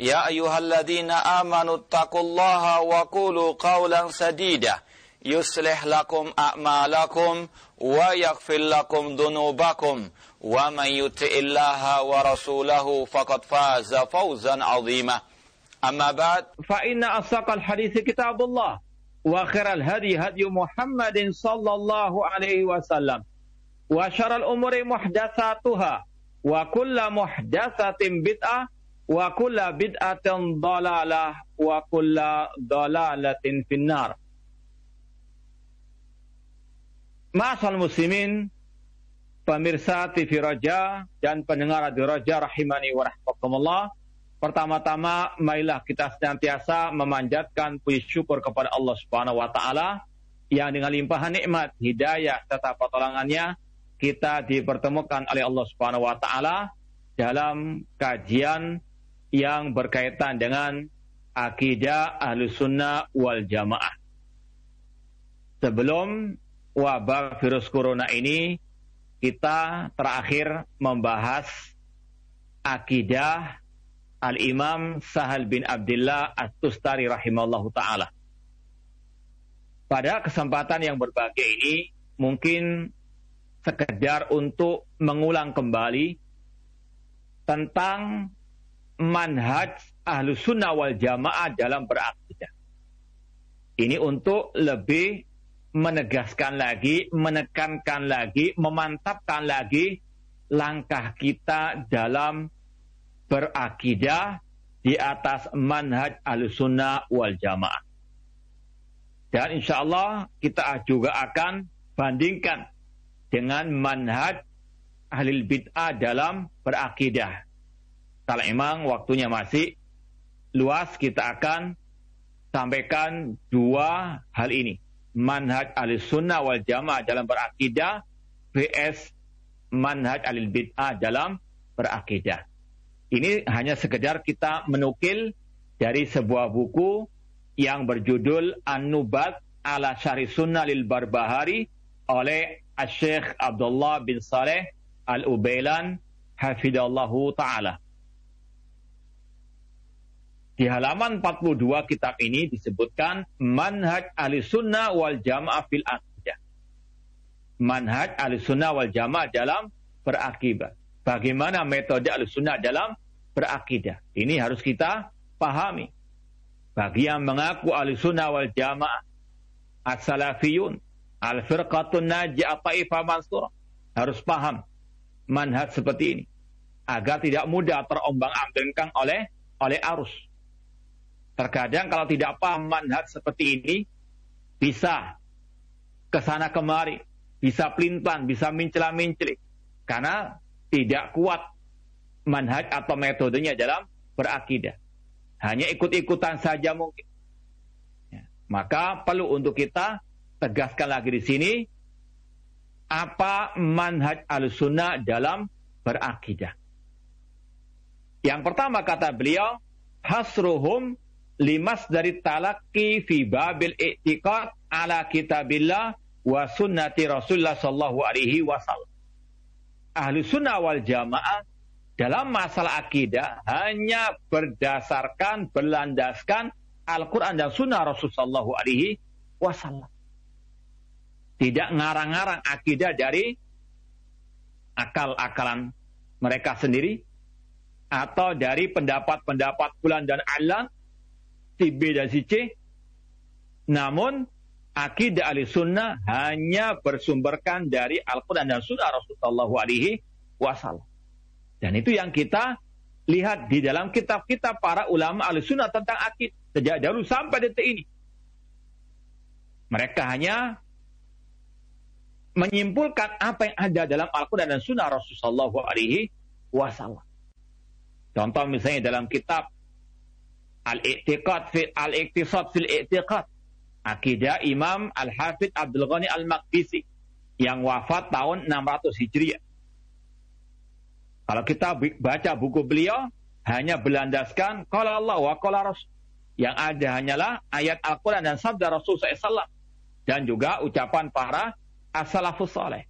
يا أيها الذين آمنوا اتقوا الله وقولوا قولا سديدا. يصلح لكم أعمالكم ويغفر لكم ذنوبكم. ومن يطع الله ورسوله فقد فاز فوزا عظيما. أما بعد فإن أصدق الحديث كتاب الله وخير الهدي هدي محمد صلى الله عليه وسلم. وشر الأمور محدثاتها وكل محدثة بدعة wa kulla bid'atin dalalah wa kulla dalalatin finnar. Masal muslimin, pemirsa TV Raja dan pendengar Radio Raja rahimani wa rahmatullah. Pertama-tama mailah kita senantiasa memanjatkan puji syukur kepada Allah Subhanahu wa taala yang dengan limpahan nikmat hidayah serta pertolongannya kita dipertemukan oleh Allah Subhanahu wa taala dalam kajian yang berkaitan dengan akidah Ahlussunnah wal Jamaah. Sebelum wabah virus corona ini kita terakhir membahas akidah Al-Imam Sahal bin Abdullah At-Tustari rahimallahu taala. Pada kesempatan yang berbahagia ini mungkin sekedar untuk mengulang kembali tentang manhaj ahlu sunnah wal jamaah dalam berakidah. Ini untuk lebih menegaskan lagi, menekankan lagi, memantapkan lagi langkah kita dalam berakidah di atas manhaj al-sunnah wal jamaah. Dan insya Allah kita juga akan bandingkan dengan manhaj ahli bid'ah dalam berakidah. Kalau memang waktunya masih luas, kita akan sampaikan dua hal ini manhaj ahli sunnah wal jamaah dalam berakidah vs manhaj ahli bid'ah dalam berakidah. Ini hanya sekedar kita menukil dari sebuah buku yang berjudul An-Nubat ala Syari Sunnah lil Barbahari oleh Syekh Abdullah bin Saleh Al-Ubailan hafidallahu taala. Di halaman 42 kitab ini disebutkan manhaj ahli sunnah wal jamaah fil aqidah. Manhaj ahli sunnah wal jamaah dalam berakidah. Bagaimana metode ahli sunnah dalam berakidah. Ini harus kita pahami. Bagi yang mengaku ahli sunnah wal jamaah, as-salafiyun, al-firqatun najiyah ta'ifah mansurah. Harus paham manhaj seperti ini. Agar tidak mudah terombang-ambingkan oleh oleh arus. Terkadang kalau tidak paham manhaj seperti ini, bisa ke sana kemari, bisa pelintan, bisa mencela-menceli. Karena tidak kuat manhaj atau metodenya dalam berakidah. Hanya ikut-ikutan saja mungkin. Ya. Maka perlu untuk kita tegaskan lagi di sini, apa manhaj al-sunnah dalam berakidah. Yang pertama kata beliau, hasruhum limas dari talaki fi babil i'tiqad ala kitabillah wa sunnati Rasulullah sallallahu alaihi wasallam. Ahli sunnah wal jamaah dalam masalah akidah hanya berdasarkan, berlandaskan Al-Quran dan sunnah Rasulullah sallallahu alaihi wasallam. Tidak ngarang-ngarang akidah dari akal-akalan mereka sendiri atau dari pendapat-pendapat bulan dan alam si B dan si C. Namun akidah ahli sunnah hanya bersumberkan dari Al-Quran dan Sunnah Rasulullah Alaihi Wasallam. Dan itu yang kita lihat di dalam kitab-kitab para ulama ahli sunnah tentang akid sejak dahulu sampai detik ini. Mereka hanya menyimpulkan apa yang ada dalam Al-Quran dan Sunnah Rasulullah Alaihi Wasallam. Contoh misalnya dalam kitab Al-Iqtiqad fil Al-Iqtisad fil Iqtiqad Akidah Imam Al-Hafidh Abdul Ghani Al-Maqdisi yang wafat tahun 600 Hijriah. Kalau kita baca buku beliau hanya berlandaskan qala Allah wa qala Rasul. Yang ada hanyalah ayat Al-Qur'an dan sabda Rasul SAW dan juga ucapan para as-salafus saleh.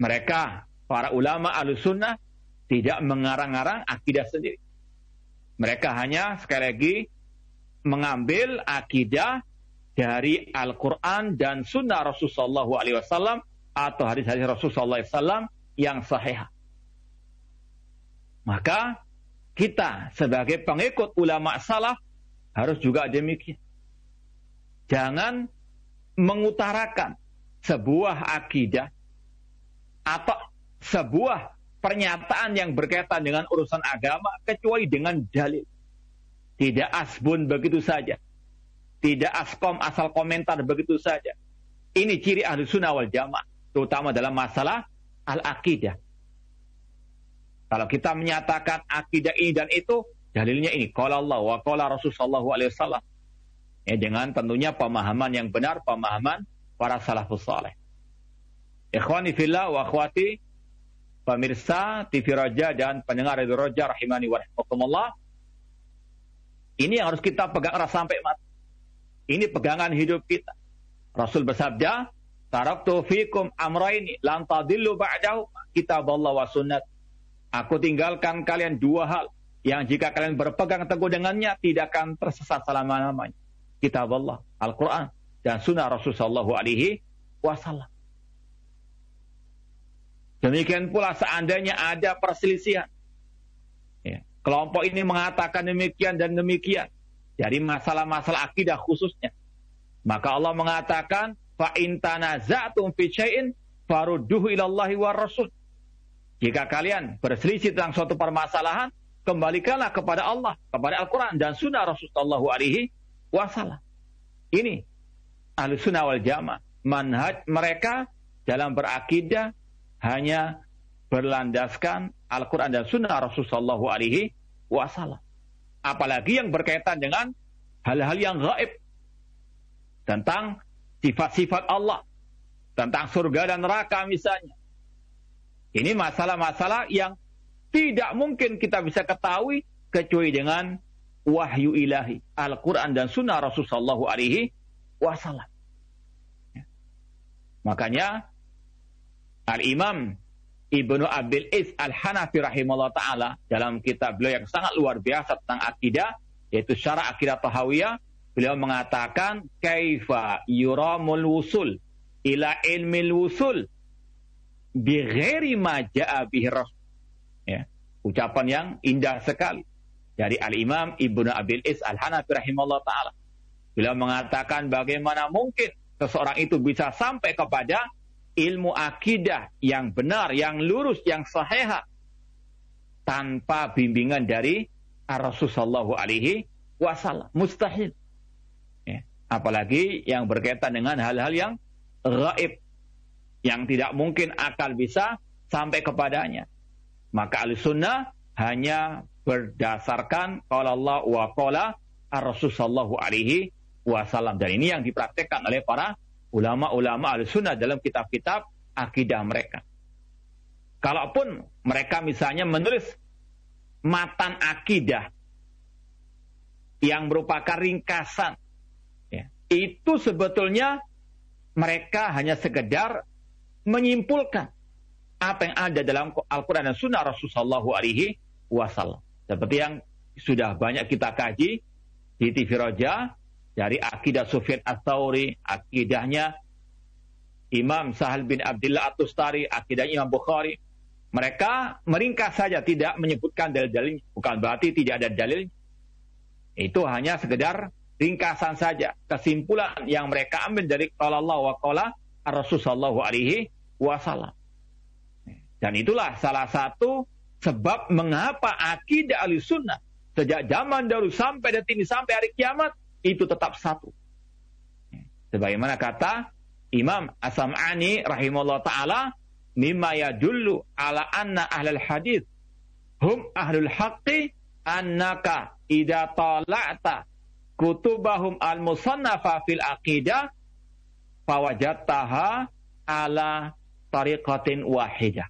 Mereka para ulama al-sunnah tidak mengarang-arang akidah sendiri. Mereka hanya sekali lagi mengambil akidah dari Al-Quran dan Sunnah Rasulullah SAW atau hadis-hadis Rasulullah SAW yang sahih. Maka kita sebagai pengikut ulama salaf harus juga demikian. Jangan mengutarakan sebuah akidah atau sebuah pernyataan yang berkaitan dengan urusan agama kecuali dengan dalil. Tidak asbun begitu saja. Tidak askom asal komentar begitu saja. Ini ciri ahli sunnah wal jamaah. Terutama dalam masalah al-aqidah. Kalau kita menyatakan akidah ini dan itu, dalilnya ini. Qala Allah wa qala Rasulullah SAW. Ya, dengan tentunya pemahaman yang benar, pemahaman para salafus saleh. Ikhwani fillah wa akhwati, pemirsa TV Raja dan pendengar Radio Raja rahimani wa. Ini yang harus kita pegang erat sampai mati. Ini pegangan hidup kita. Rasul bersabda, Taraktu fikum amraini lan tadillu ba'dahu kitab Allah wa sunnat. Aku tinggalkan kalian dua hal yang jika kalian berpegang teguh dengannya tidak akan tersesat selama-lamanya. Kitab Allah, Al-Quran, dan sunnah Rasulullah alaihi wasallam. Demikian pula seandainya ada perselisihan Kelompok ini mengatakan demikian dan demikian. Dari masalah-masalah akidah khususnya. Maka Allah mengatakan, فَإِنْ تَنَزَعْتُمْ فِي شَيْءٍ فَرُدُّهُ إِلَى اللَّهِ وَالرَّسُولِ Jika kalian berselisih tentang suatu permasalahan, kembalikanlah kepada Allah, kepada Al-Quran dan Sunnah Rasulullah alaihi wasallam. Ini ahli sunnah wal jamaah. Manhaj mereka dalam berakidah hanya berlandaskan Al-Quran dan Sunnah Rasulullah Alaihi Wasallam. Apalagi yang berkaitan dengan hal-hal yang gaib tentang sifat-sifat Allah, tentang surga dan neraka misalnya. Ini masalah-masalah yang tidak mungkin kita bisa ketahui kecuali dengan wahyu ilahi, Al-Quran dan Sunnah Rasulullah Alaihi Wasallam. Makanya Al-Imam Ibnu Abil Is Al-Hanafi rahimahullah ta'ala dalam kitab beliau yang sangat luar biasa tentang akidah, yaitu syara akidah tahawiyah, beliau mengatakan, Kaifa yuramul wusul ila ilmil wusul bighairi ma ja'a Ya, ucapan yang indah sekali dari Al-Imam Ibnu Abil Is Al-Hanafi rahimahullah ta'ala. Beliau mengatakan bagaimana mungkin seseorang itu bisa sampai kepada ilmu akidah yang benar, yang lurus, yang sahih tanpa bimbingan dari Rasulullah alaihi wasallam. Mustahil. Ya. Apalagi yang berkaitan dengan hal-hal yang gaib. Yang tidak mungkin akal bisa sampai kepadanya. Maka al sunnah hanya berdasarkan qala Allah wa qala Rasulullah alaihi wasallam. Dan ini yang dipraktekkan oleh para ulama-ulama al-sunnah dalam kitab-kitab akidah mereka. Kalaupun mereka misalnya menulis matan akidah yang merupakan ringkasan, ya, itu sebetulnya mereka hanya sekedar menyimpulkan apa yang ada dalam Al-Quran dan Sunnah Rasulullah Alaihi Wasallam. Seperti yang sudah banyak kita kaji di TV Roja, dari akidah Sufyan Ats-Tsauri, akidahnya Imam Sahal bin Abdullah At-Tustari, akidah Imam Bukhari. Mereka meringkas saja tidak menyebutkan dalil-dalil, bukan berarti tidak ada dalil. Itu hanya sekedar ringkasan saja, kesimpulan yang mereka ambil dari qala Allah wa qala Rasul sallallahu alaihi wasallam. Dan itulah salah satu sebab mengapa akidah ahli sunnah sejak zaman dahulu sampai detik ini sampai hari kiamat itu tetap satu. Sebagaimana kata Imam As-Sam'ani rahimahullah taala mimma yadullu ala anna ahlul hadis hum ahlul haqqi annaka idza tala'ta kutubahum al-musannafa fil aqidah fawajadtaha ala tariqatin wahidah.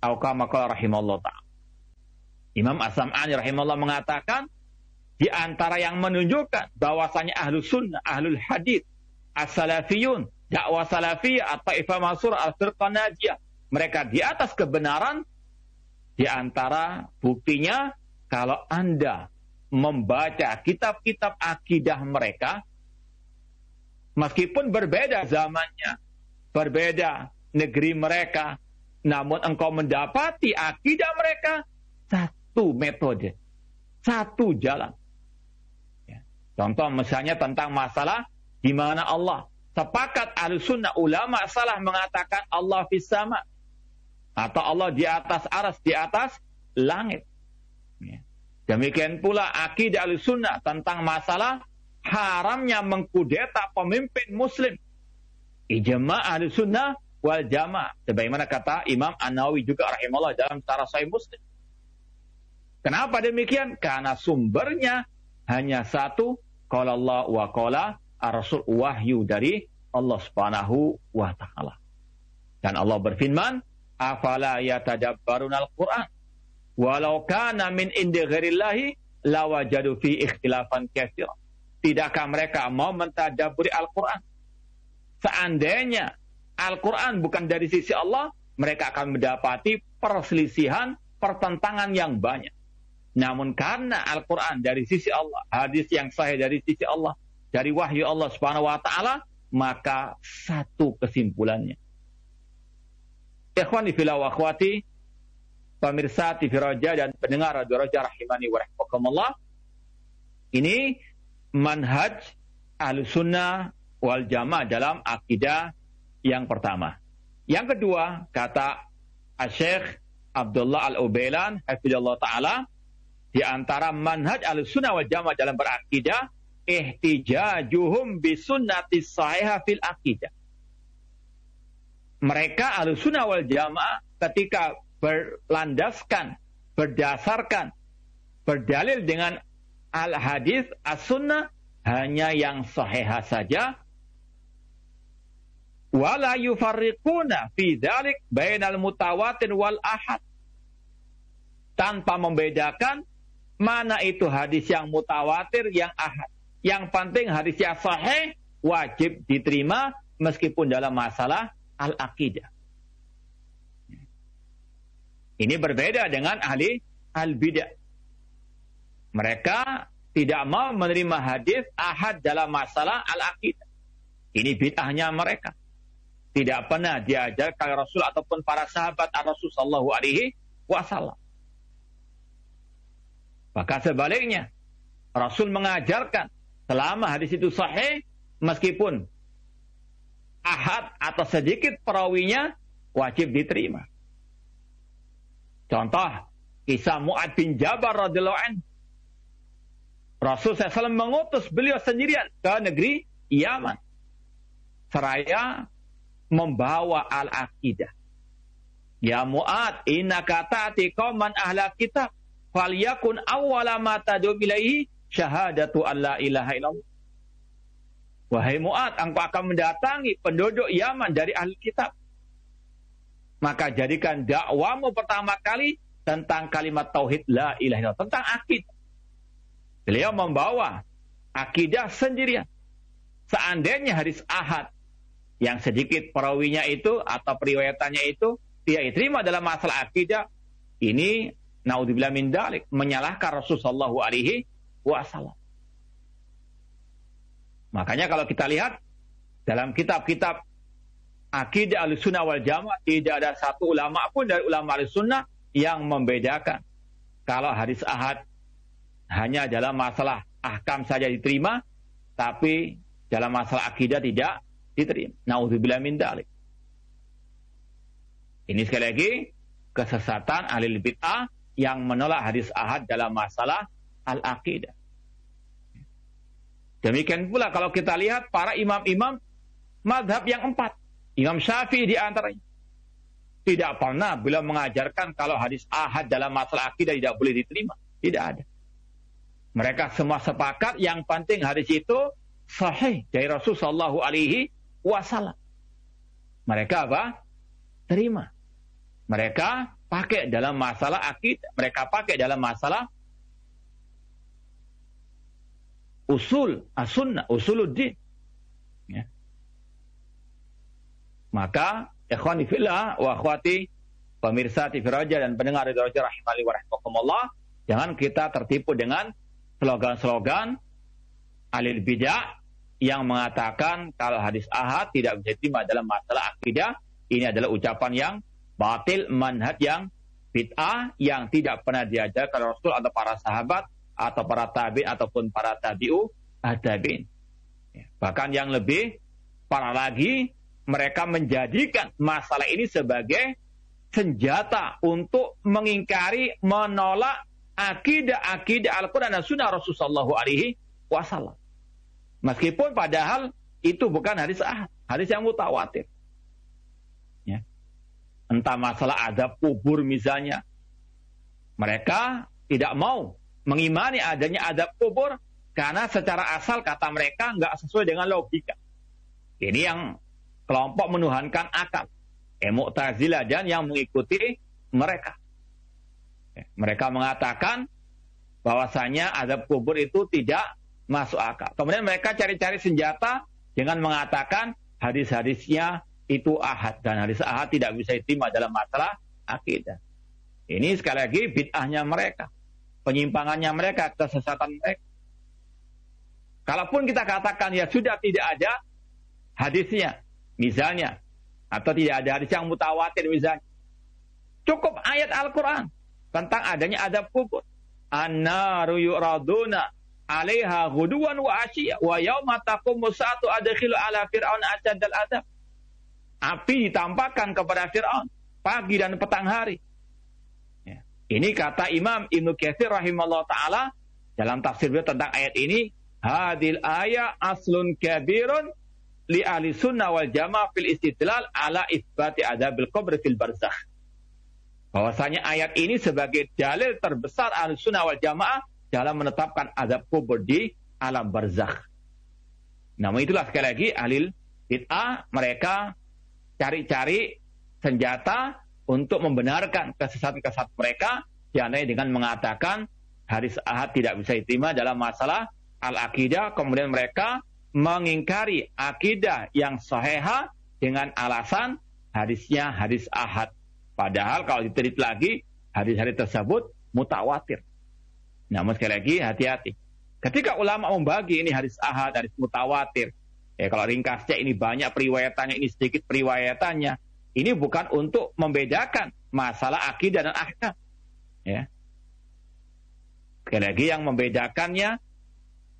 Atau kama qala ta'ala. Imam As-Sam'ani mengatakan di antara yang menunjukkan bahwasanya ahlu sunnah, ahlul hadith, as-salafiyun, dakwah salafiyah atau ifah masur al-firqah najiyah. Mereka di atas kebenaran di antara buktinya kalau Anda membaca kitab-kitab akidah mereka, meskipun berbeda zamannya, berbeda negeri mereka, namun engkau mendapati akidah mereka satu metode, satu jalan. Contoh misalnya tentang masalah di mana Allah sepakat ahli sunnah ulama salah mengatakan Allah sama atau Allah di atas aras di atas langit. Ya. Demikian pula akidah al-sunnah tentang masalah haramnya mengkudeta pemimpin muslim. Ijma' al-sunnah wal jamaah. Sebagaimana kata Imam An-Nawawi juga rahimahullah dalam Syarah Sahih Muslim. Kenapa demikian? Karena sumbernya hanya satu. Qala Allah wa qala Rasul wahyu dari Allah Subhanahu wa taala. Dan Allah berfirman, "Afala yatadabbarun al-Qur'an?" Walau kana min indi ghairillahi lawajadu fi ikhtilafan katsira. Tidakkah mereka mau mentadaburi Al-Quran? Seandainya Al-Quran bukan dari sisi Allah, mereka akan mendapati perselisihan, pertentangan yang banyak. Namun karena Al-Quran dari sisi Allah, hadis yang sahih dari sisi Allah, dari wahyu Allah Subhanahu wa taala, maka satu kesimpulannya. Ikhwani fillah wa akhwati, pemirsa TV Roja dan pendengar Radio Roja rahimani wa rahmakumullah. Ini manhaj al-sunnah wal jamaah dalam akidah yang pertama. Yang kedua, kata Syekh Abdullah Al-Ubailan, hafizallahu taala, di antara manhaj al-sunnah wal jamaah dalam berakidah, ihtijajuhum bi sunnati sahihah fil akidah. Mereka al-sunnah wal jamaah ketika berlandaskan, berdasarkan, berdalil dengan al-hadis, as-sunnah, hanya yang sahih saja. Wala yufarriquna fi dhalik bainal mutawatir wal ahad. Tanpa membedakan mana itu hadis yang mutawatir, yang ahad. Yang penting hadis yang sahih wajib diterima meskipun dalam masalah al-aqidah. Ini berbeda dengan ahli al-bidah. Mereka tidak mau menerima hadis ahad dalam masalah al-aqidah. Ini bid'ahnya mereka. Tidak pernah diajarkan Rasul ataupun para sahabat Rasul sallallahu alaihi wasallam. Maka sebaliknya, Rasul mengajarkan selama hadis itu sahih, meskipun ahad atau sedikit perawinya, wajib diterima. Contoh, kisah Mu'ad bin Jabar radhiyallahu an. Rasul SAW mengutus beliau sendirian ke negeri Yaman. Seraya membawa al-aqidah. Ya Mu'ad, inna kata'ati qawman ahla kitab. Falyakun awwala ma tadu ilaihi syahadatu an la ilaha illallah. Wahai Mu'ad, engkau akan mendatangi penduduk Yaman dari ahli kitab. Maka jadikan dakwamu pertama kali tentang kalimat tauhid la ilaha illallah, tentang akidah. Beliau membawa akidah sendirian. Seandainya hadis ahad yang sedikit perawinya itu atau periwayatannya itu tidak diterima dalam masalah akidah, ini naudzubillah min dalik menyalahkan Rasulullah alaihi wasallam. Makanya kalau kita lihat dalam kitab-kitab akidah al-sunnah wal jamaah tidak ada satu ulama pun dari ulama al-sunnah yang membedakan kalau hadis ahad hanya dalam masalah ahkam saja diterima, tapi dalam masalah akidah tidak diterima. Nauzubillah min dalik. Ini sekali lagi kesesatan ahli bid'ah yang menolak hadis ahad dalam masalah al-aqidah. Demikian pula kalau kita lihat para imam-imam madhab yang empat. Imam Syafi'i di antaranya. Tidak pernah beliau mengajarkan kalau hadis ahad dalam masalah akidah tidak boleh diterima. Tidak ada. Mereka semua sepakat yang penting hadis itu sahih dari Shallallahu Alaihi Wasallam. Mereka apa? Terima. Mereka pakai dalam masalah akidah. Mereka pakai dalam masalah usul as-sunnah, usuluddin. Ya. Maka ikhwani fillah wa akhwati pemirsa TV Raja dan pendengar Radio Raja rahimali wa rahimakumullah, jangan kita tertipu dengan slogan-slogan alil bidah yang mengatakan kalau hadis ahad tidak bisa diterima dalam masalah akidah, ini adalah ucapan yang batil, manhaj yang bid'ah yang tidak pernah diajarkan Rasul atau para sahabat atau para tabi'in ataupun para tabi'u tabi'in. Ya, bahkan yang lebih parah lagi mereka menjadikan masalah ini sebagai senjata untuk mengingkari, menolak akidah-akidah Al-Quran dan Sunnah Rasulullah Alaihi Wasallam. Meskipun padahal itu bukan hadis ahad, hadis yang mutawatir. Entah masalah adab kubur misalnya. Mereka tidak mau mengimani adanya adab kubur karena secara asal kata mereka nggak sesuai dengan logika. Ini yang kelompok menuhankan akal. Eh, Mu'tazilah dan yang mengikuti mereka. Eh, mereka mengatakan bahwasanya adab kubur itu tidak masuk akal. Kemudian mereka cari-cari senjata dengan mengatakan hadis-hadisnya itu ahad dan hadis ahad tidak bisa diterima dalam masalah akidah. Ini sekali lagi bid'ahnya mereka, penyimpangannya mereka, kesesatan mereka. Kalaupun kita katakan ya sudah tidak ada hadisnya, misalnya, atau tidak ada hadis yang mutawatir misalnya, cukup ayat Al-Quran tentang adanya adab kubur. An-naru yu'raduna 'alaiha ghuduwan wa asyiya wa yauma taqumu sa'atu ala fir'aun asyadal adab. Api ditampakkan kepada Fir'aun pagi dan petang hari. Ya. Ini kata Imam Ibnu Katsir rahimahullah taala dalam tafsir beliau tentang ayat ini, hadil ayat aslun kabirun li ahli sunnah wal jamaah fil istidlal ala isbati adabil qabr fil barzakh. Bahwasanya ayat ini sebagai dalil terbesar ahli sunnah wal jamaah dalam menetapkan azab kubur di alam barzakh. Namun itulah sekali lagi ahli bid'ah mereka cari-cari senjata untuk membenarkan kesesatan-kesesatan mereka di antaranya dengan mengatakan hadis ahad tidak bisa diterima dalam masalah al-aqidah kemudian mereka mengingkari akidah yang sahihah dengan alasan hadisnya hadis ahad padahal kalau diteliti lagi hadis-hadis tersebut mutawatir namun sekali lagi hati-hati. Ketika ulama membagi ini hadis ahad, hadis mutawatir. Ya kalau ringkasnya ini banyak periwayatannya, ini sedikit periwayatannya. Ini bukan untuk membedakan masalah akidah dan ahkam. Ya. Sekali lagi yang membedakannya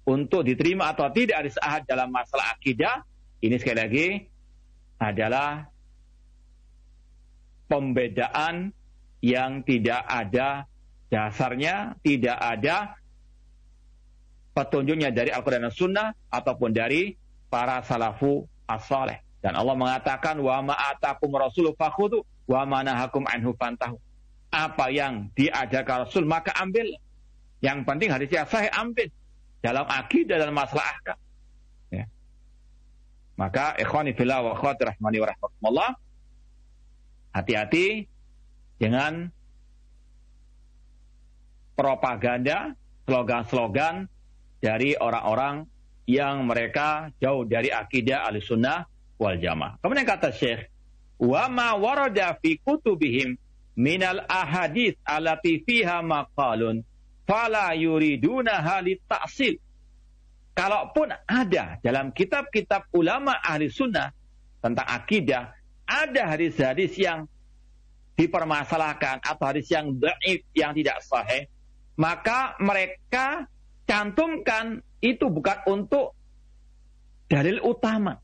untuk diterima atau tidak hadis ahad dalam masalah akidah, ini sekali lagi adalah pembedaan yang tidak ada dasarnya tidak ada petunjuknya dari Al-Quran dan Sunnah ataupun dari para salafu as-saleh. Dan Allah mengatakan wa ma'atakum rasulu fakhudu wa manahakum anhu fantahu. Apa yang diajarkan Rasul maka ambil. Yang penting hadisnya sahih ambil dalam akidah dalam masalah akal. Ya. Maka ikhwani fillah wa akhwati rahmani wa rahmatullah hati-hati dengan propaganda, slogan-slogan dari orang-orang yang mereka jauh dari akidah al-sunnah wal jamaah. Kemudian kata Syekh, wa ma warada fi kutubihim minal ahadith alati fiha maqalun fala yuriduna halit ta'sil. Kalaupun ada dalam kitab-kitab ulama ahli sunnah tentang akidah, ada hadis-hadis yang dipermasalahkan atau hadis yang daif yang tidak sahih, maka mereka cantumkan itu bukan untuk dalil utama.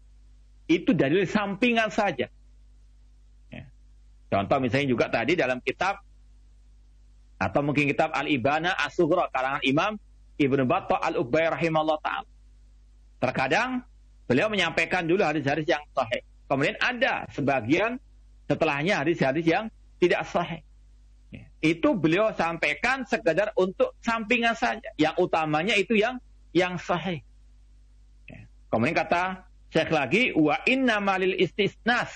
Itu dalil sampingan saja. Ya. Contoh misalnya juga tadi dalam kitab atau mungkin kitab Al-Ibana As-Sughra karangan Imam Ibnu Battah Al-Ubay rahimahullah taala. Terkadang beliau menyampaikan dulu hadis-hadis yang sahih. Kemudian ada sebagian setelahnya hadis-hadis yang tidak sahih. Itu beliau sampaikan sekedar untuk sampingan saja. Yang utamanya itu yang yang sahih. Ya. Kemudian kata Syekh lagi wa inna malil istisnas.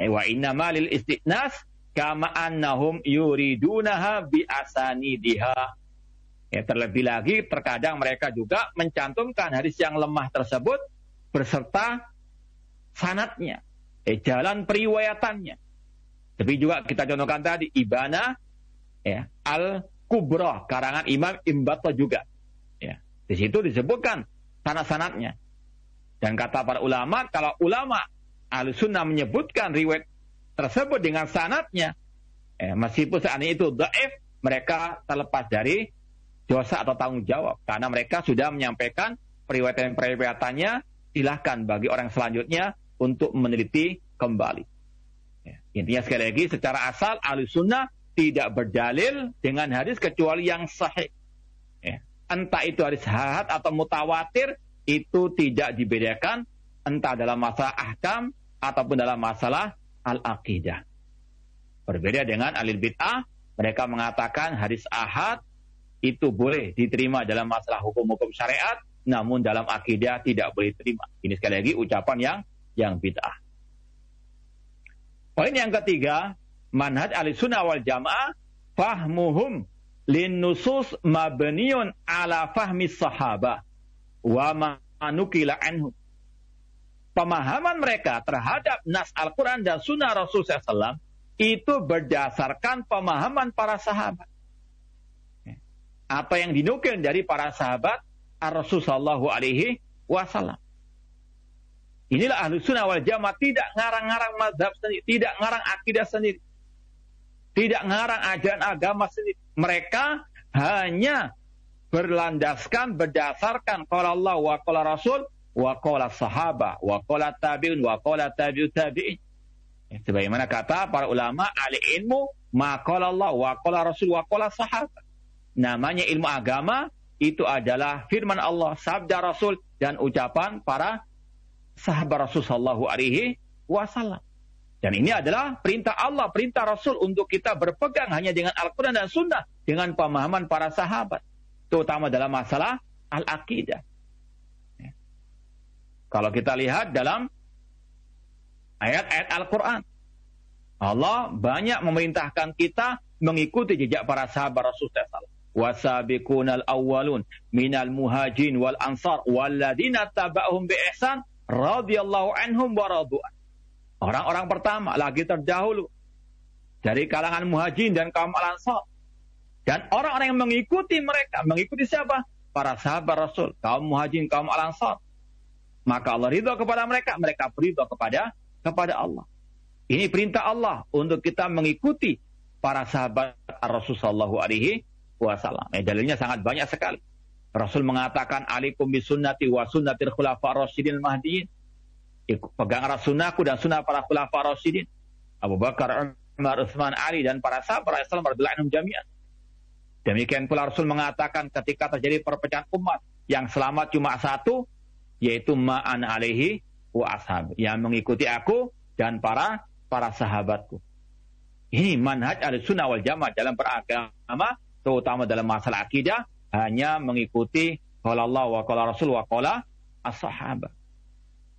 Eh, wa inna malil istisnas kama annahum yuridunaha bi asanidiha. Ya, terlebih lagi terkadang mereka juga mencantumkan hadis yang lemah tersebut beserta sanatnya, eh, jalan periwayatannya. Tapi juga kita contohkan tadi Ibana ya, Al Kubra karangan Imam Imbato juga. Ya, di situ disebutkan sanat-sanatnya. Dan kata para ulama, kalau ulama al sunnah menyebutkan riwayat tersebut dengan sanatnya, eh, meskipun saat itu daif, mereka terlepas dari dosa atau tanggung jawab. Karena mereka sudah menyampaikan periwayatan-periwayatannya, silahkan bagi orang selanjutnya untuk meneliti kembali. Intinya sekali lagi secara asal sunnah tidak berdalil dengan hadis kecuali yang sahih. Ya. Entah itu hadis ahad atau mutawatir itu tidak dibedakan entah dalam masalah ahkam ataupun dalam masalah al-aqidah. Berbeda dengan alil bid'ah, mereka mengatakan hadis ahad itu boleh diterima dalam masalah hukum-hukum syariat, namun dalam akidah tidak boleh diterima. Ini sekali lagi ucapan yang yang bid'ah. Poin yang ketiga, manhaj ahli sunnah wal jamaah fahmuhum lin nusus mabniun ala fahmi sahabah wa manukila anhu. Pemahaman mereka terhadap nas Al-Quran dan sunnah Rasul SAW itu berdasarkan pemahaman para sahabat. Apa yang dinukil dari para sahabat Sallallahu Alaihi Wasallam. Inilah ahlu sunnah wal jamaah tidak ngarang-ngarang mazhab sendiri, tidak ngarang akidah sendiri, tidak ngarang ajaran agama sendiri. Mereka hanya berlandaskan berdasarkan qala Allah wa qala Rasul wa qala sahabah wa qala tabi'un wa qala tabi'ut tabi'in. Ya, sebagaimana kata para ulama ahli ilmu ma qala Allah wa qala Rasul wa qala sahabah. Namanya ilmu agama itu adalah firman Allah, sabda Rasul dan ucapan para sahabat Rasul Shallallahu Alaihi Wasallam. Dan ini adalah perintah Allah, perintah Rasul untuk kita berpegang hanya dengan Al-Quran dan Sunnah. Dengan pemahaman para sahabat. Terutama dalam masalah Al-Aqidah. Ya. Kalau kita lihat dalam ayat-ayat Al-Quran. Allah banyak memerintahkan kita mengikuti jejak para sahabat Rasul SAW. Wasabiqunal awwalun minal muhajin wal ansar walladina taba'hum bi ihsan radhiyallahu anhum wa Orang-orang pertama lagi terdahulu dari kalangan muhajirin dan kaum al-ansar. Dan orang-orang yang mengikuti mereka, mengikuti siapa? Para sahabat Rasul, kaum muhajirin, kaum al-ansar. Maka Allah ridho kepada mereka, mereka beridho kepada kepada Allah. Ini perintah Allah untuk kita mengikuti para sahabat Rasul Sallallahu Alaihi Wasallam. Eh, dalilnya sangat banyak sekali. Rasul mengatakan alaikum bisunnati wa sunnatil khulafa rasyidin mahdiin. Pegang sunnahku dan sunnah para khulafa rasyidin. Abu Bakar, Umar, Utsman, Ali dan para sahabat Islam radhiyallahu jami'an. Demikian pula Rasul mengatakan ketika terjadi perpecahan umat yang selamat cuma satu yaitu ma'an alaihi wa ashab yang mengikuti aku dan para para sahabatku. Ini manhaj al-sunnah wal jamaah dalam beragama terutama dalam masalah akidah hanya mengikuti kalau Allah wa qala Rasul wa qala as-sahabat.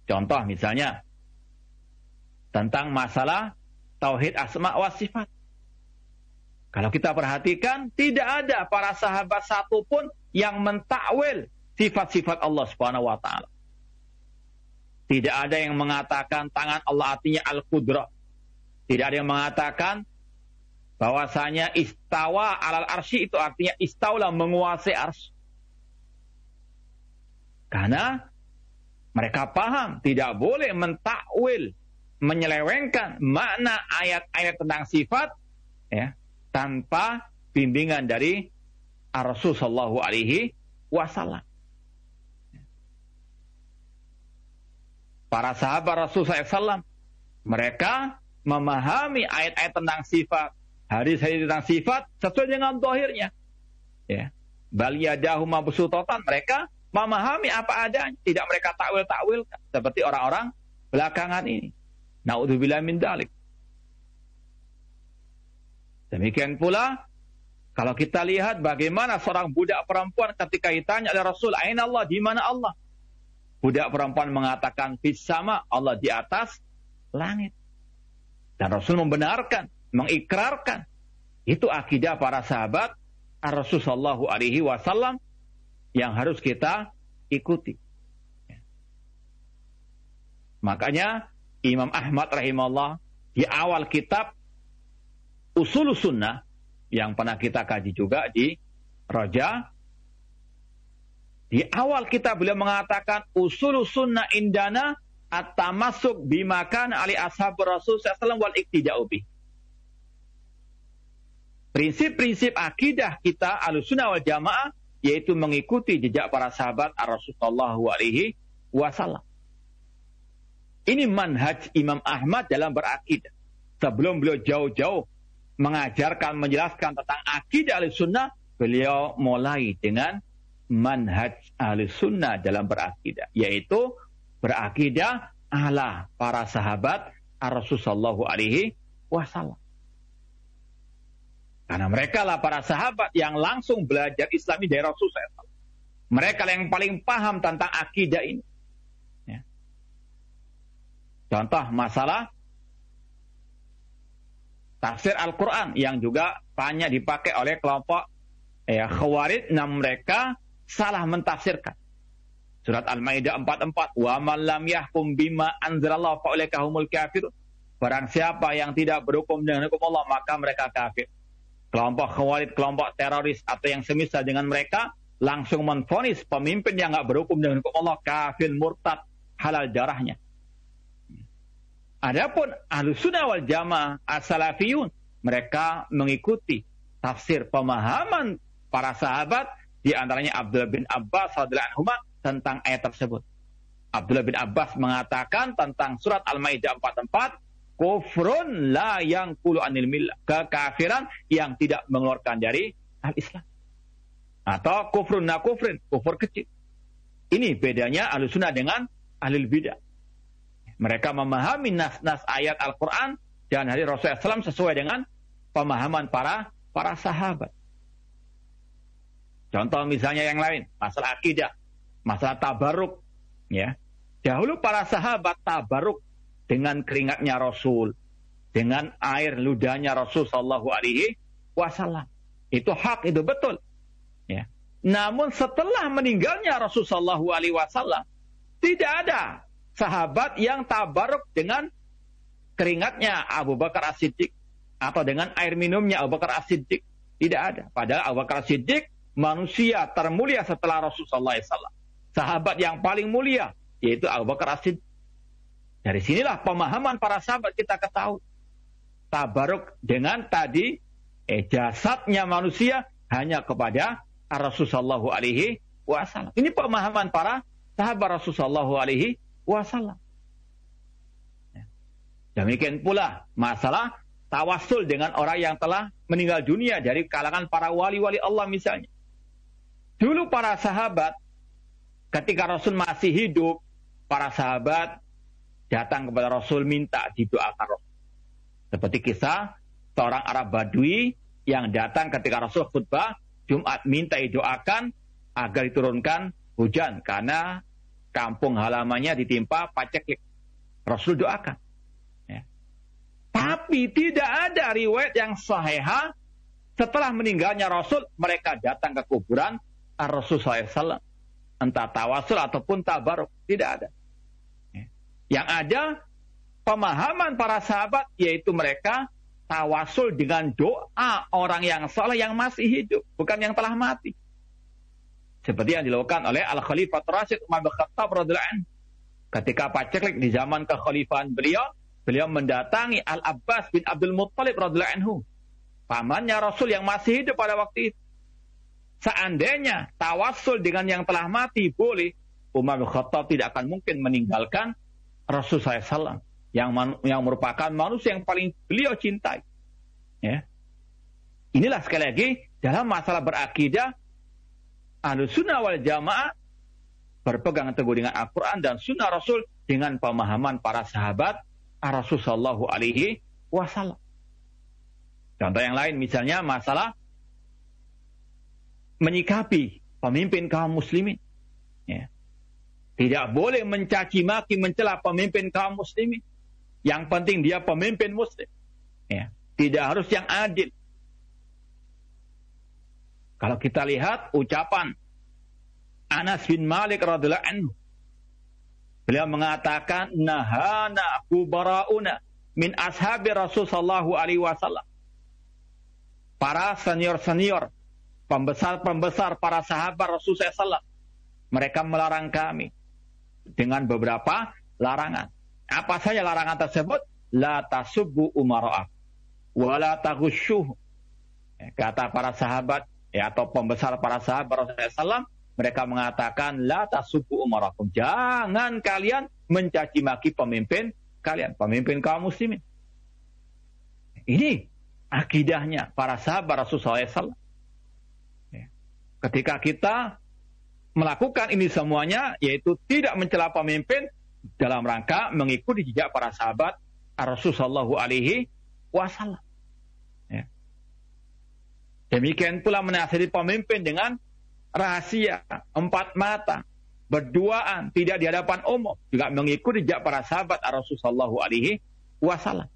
Contoh misalnya tentang masalah tauhid asma wa sifat. Kalau kita perhatikan tidak ada para sahabat satupun yang mentakwil sifat-sifat Allah Subhanahu wa taala. Tidak ada yang mengatakan tangan Allah artinya al-qudrah. Tidak ada yang mengatakan bahwasanya istawa alal arsy itu artinya istaula menguasai arsy. Karena mereka paham tidak boleh mentakwil, menyelewengkan makna ayat-ayat tentang sifat ya tanpa bimbingan dari Rasul Shallallahu Alaihi Wasallam. Para sahabat Rasul SAW, mereka memahami ayat-ayat tentang sifat, hadis-hadis tentang sifat sesuai dengan dohirnya. Ya. Bal yadahu mabsutotan. Mereka memahami apa adanya. Tidak mereka takwil-takwil. Seperti orang-orang belakangan ini. Na'udzubillah min dalik. Demikian pula kalau kita lihat bagaimana seorang budak perempuan ketika ditanya oleh Rasul, "Aina Allah? Di mana Allah?" Budak perempuan mengatakan, "Fis sama, Allah di atas langit." Dan Rasul membenarkan, mengikrarkan. Itu akidah para sahabat Rasul sallallahu alaihi wasallam yang harus kita ikuti. Makanya Imam Ahmad rahimahullah di awal kitab Usul Sunnah yang pernah kita kaji juga di Raja. Di awal kita beliau mengatakan usul sunnah indana atau masuk bimakan ali ashab Rasul SAW wal iktida'u Prinsip-prinsip akidah kita al-sunnah wal jamaah yaitu mengikuti jejak para sahabat Rasulullah alaihi wasallam. Ini manhaj Imam Ahmad dalam berakidah. Sebelum beliau jauh-jauh mengajarkan, menjelaskan tentang akidah ahli sunnah, beliau mulai dengan manhaj ahli sunnah dalam berakidah. Yaitu berakidah ala para sahabat Rasulullah alaihi wasallam. Karena mereka lah para sahabat yang langsung belajar Islami dari Rasulullah Mereka yang paling paham tentang akidah ini. Ya. Contoh masalah tafsir Al-Quran yang juga banyak dipakai oleh kelompok ya, khawarid nah mereka salah mentafsirkan. Surat Al-Maidah 44, "Wa man lam yahkum bima anzalallahu fa ulaika humul kafir." Barang siapa yang tidak berhukum dengan hukum Allah, maka mereka kafir. Kelompok khawarid, kelompok teroris atau yang semisal dengan mereka langsung menfonis pemimpin yang nggak berhukum dengan hukum Allah kafir murtad halal darahnya. Adapun ahlu sunnah wal jamaah as-salafiyun, mereka mengikuti tafsir pemahaman para sahabat, di antaranya Abdullah bin Abbas radhiyallahu tentang ayat tersebut. Abdullah bin Abbas mengatakan tentang surat Al-Maidah 44, kufrun la yang kulu anil millah. Kekafiran yang tidak mengeluarkan dari al-Islam. Atau kufrun na kufrin, kufur kecil. Ini bedanya ahlu sunnah dengan ahli bidah. Mereka memahami nas-nas ayat Al-Quran dan hadis Rasulullah SAW sesuai dengan pemahaman para para sahabat. Contoh misalnya yang lain, masalah akidah, masalah tabaruk. Ya. Dahulu para sahabat tabaruk dengan keringatnya Rasul, dengan air ludahnya Rasul Sallallahu Alaihi Wasallam. Itu hak, itu betul. Ya. Namun setelah meninggalnya Rasul Sallallahu Alaihi Wasallam, tidak ada sahabat yang tabaruk dengan keringatnya Abu Bakar As-Siddiq atau dengan air minumnya Abu Bakar As-Siddiq. Tidak ada. Padahal Abu Bakar As-Siddiq manusia termulia setelah Rasulullah SAW. Sahabat yang paling mulia yaitu Abu Bakar As-Siddiq. Dari sinilah pemahaman para sahabat kita ketahui. Tabaruk dengan tadi eh, jasadnya manusia hanya kepada Rasulullah alaihi wasallam. Ini pemahaman para sahabat Rasulullah alaihi wasallam. Ya. Demikian pula masalah tawasul dengan orang yang telah meninggal dunia dari kalangan para wali-wali Allah misalnya. Dulu para sahabat ketika Rasul masih hidup, para sahabat datang kepada Rasul minta didoakan Rasul. Seperti kisah seorang Arab Badui yang datang ketika Rasul khutbah Jumat minta didoakan agar diturunkan hujan karena kampung halamannya ditimpa paceklik. Rasul doakan. Ya. Tapi tidak ada riwayat yang sahih setelah meninggalnya Rasul mereka datang ke kuburan Rasul SAW. Entah tawasul ataupun tabaruk. Tidak ada. Ya. Yang ada pemahaman para sahabat yaitu mereka tawasul dengan doa orang yang salah yang masih hidup. Bukan yang telah mati. Seperti yang dilakukan oleh Al-Khalifah Rasid Umar bin Khattab Ketika paceklik di zaman kekhalifahan beliau, beliau mendatangi Al-Abbas bin Abdul Muttalib radhiyallahu anhu. Pamannya Rasul yang masih hidup pada waktu itu. Seandainya tawasul dengan yang telah mati boleh, Umar bin Khattab tidak akan mungkin meninggalkan Rasul SAW yang yang merupakan manusia yang paling beliau cintai. Ya. Inilah sekali lagi dalam masalah berakidah ahlu sunnah wal jamaah berpegang teguh dengan Al-Quran dan sunnah Rasul dengan pemahaman para sahabat Rasulullah Alaihi Wasallam. Contoh yang lain misalnya masalah menyikapi pemimpin kaum muslimin. Tidak boleh mencaci maki mencela pemimpin kaum muslimin. Yang penting dia pemimpin muslim. Ya. Tidak harus yang adil. Kalau kita lihat ucapan Anas bin Malik radhiallahu anhu. Beliau mengatakan nahana kubarauna min ashabi Rasul sallallahu alaihi wasallam. Para senior-senior pembesar-pembesar para sahabat Rasul SAW. Mereka melarang kami dengan beberapa larangan. Apa saja larangan tersebut? La tasubbu umara'ah. Wa la taghushuh. Kata para sahabat ya, atau pembesar para sahabat Rasulullah SAW, mereka mengatakan la tasubbu umarakum. Jangan kalian mencaci maki pemimpin kalian, pemimpin kaum muslimin. Ini akidahnya para sahabat Rasulullah SAW. Ketika kita melakukan ini semuanya, yaitu tidak mencela pemimpin dalam rangka mengikuti jejak para sahabat Rasulullah Alaihi Wasallam. Ya. Demikian pula menasihati pemimpin dengan rahasia, empat mata, berduaan, tidak di hadapan umum, juga mengikuti jejak para sahabat Rasulullah Alaihi Wasallam.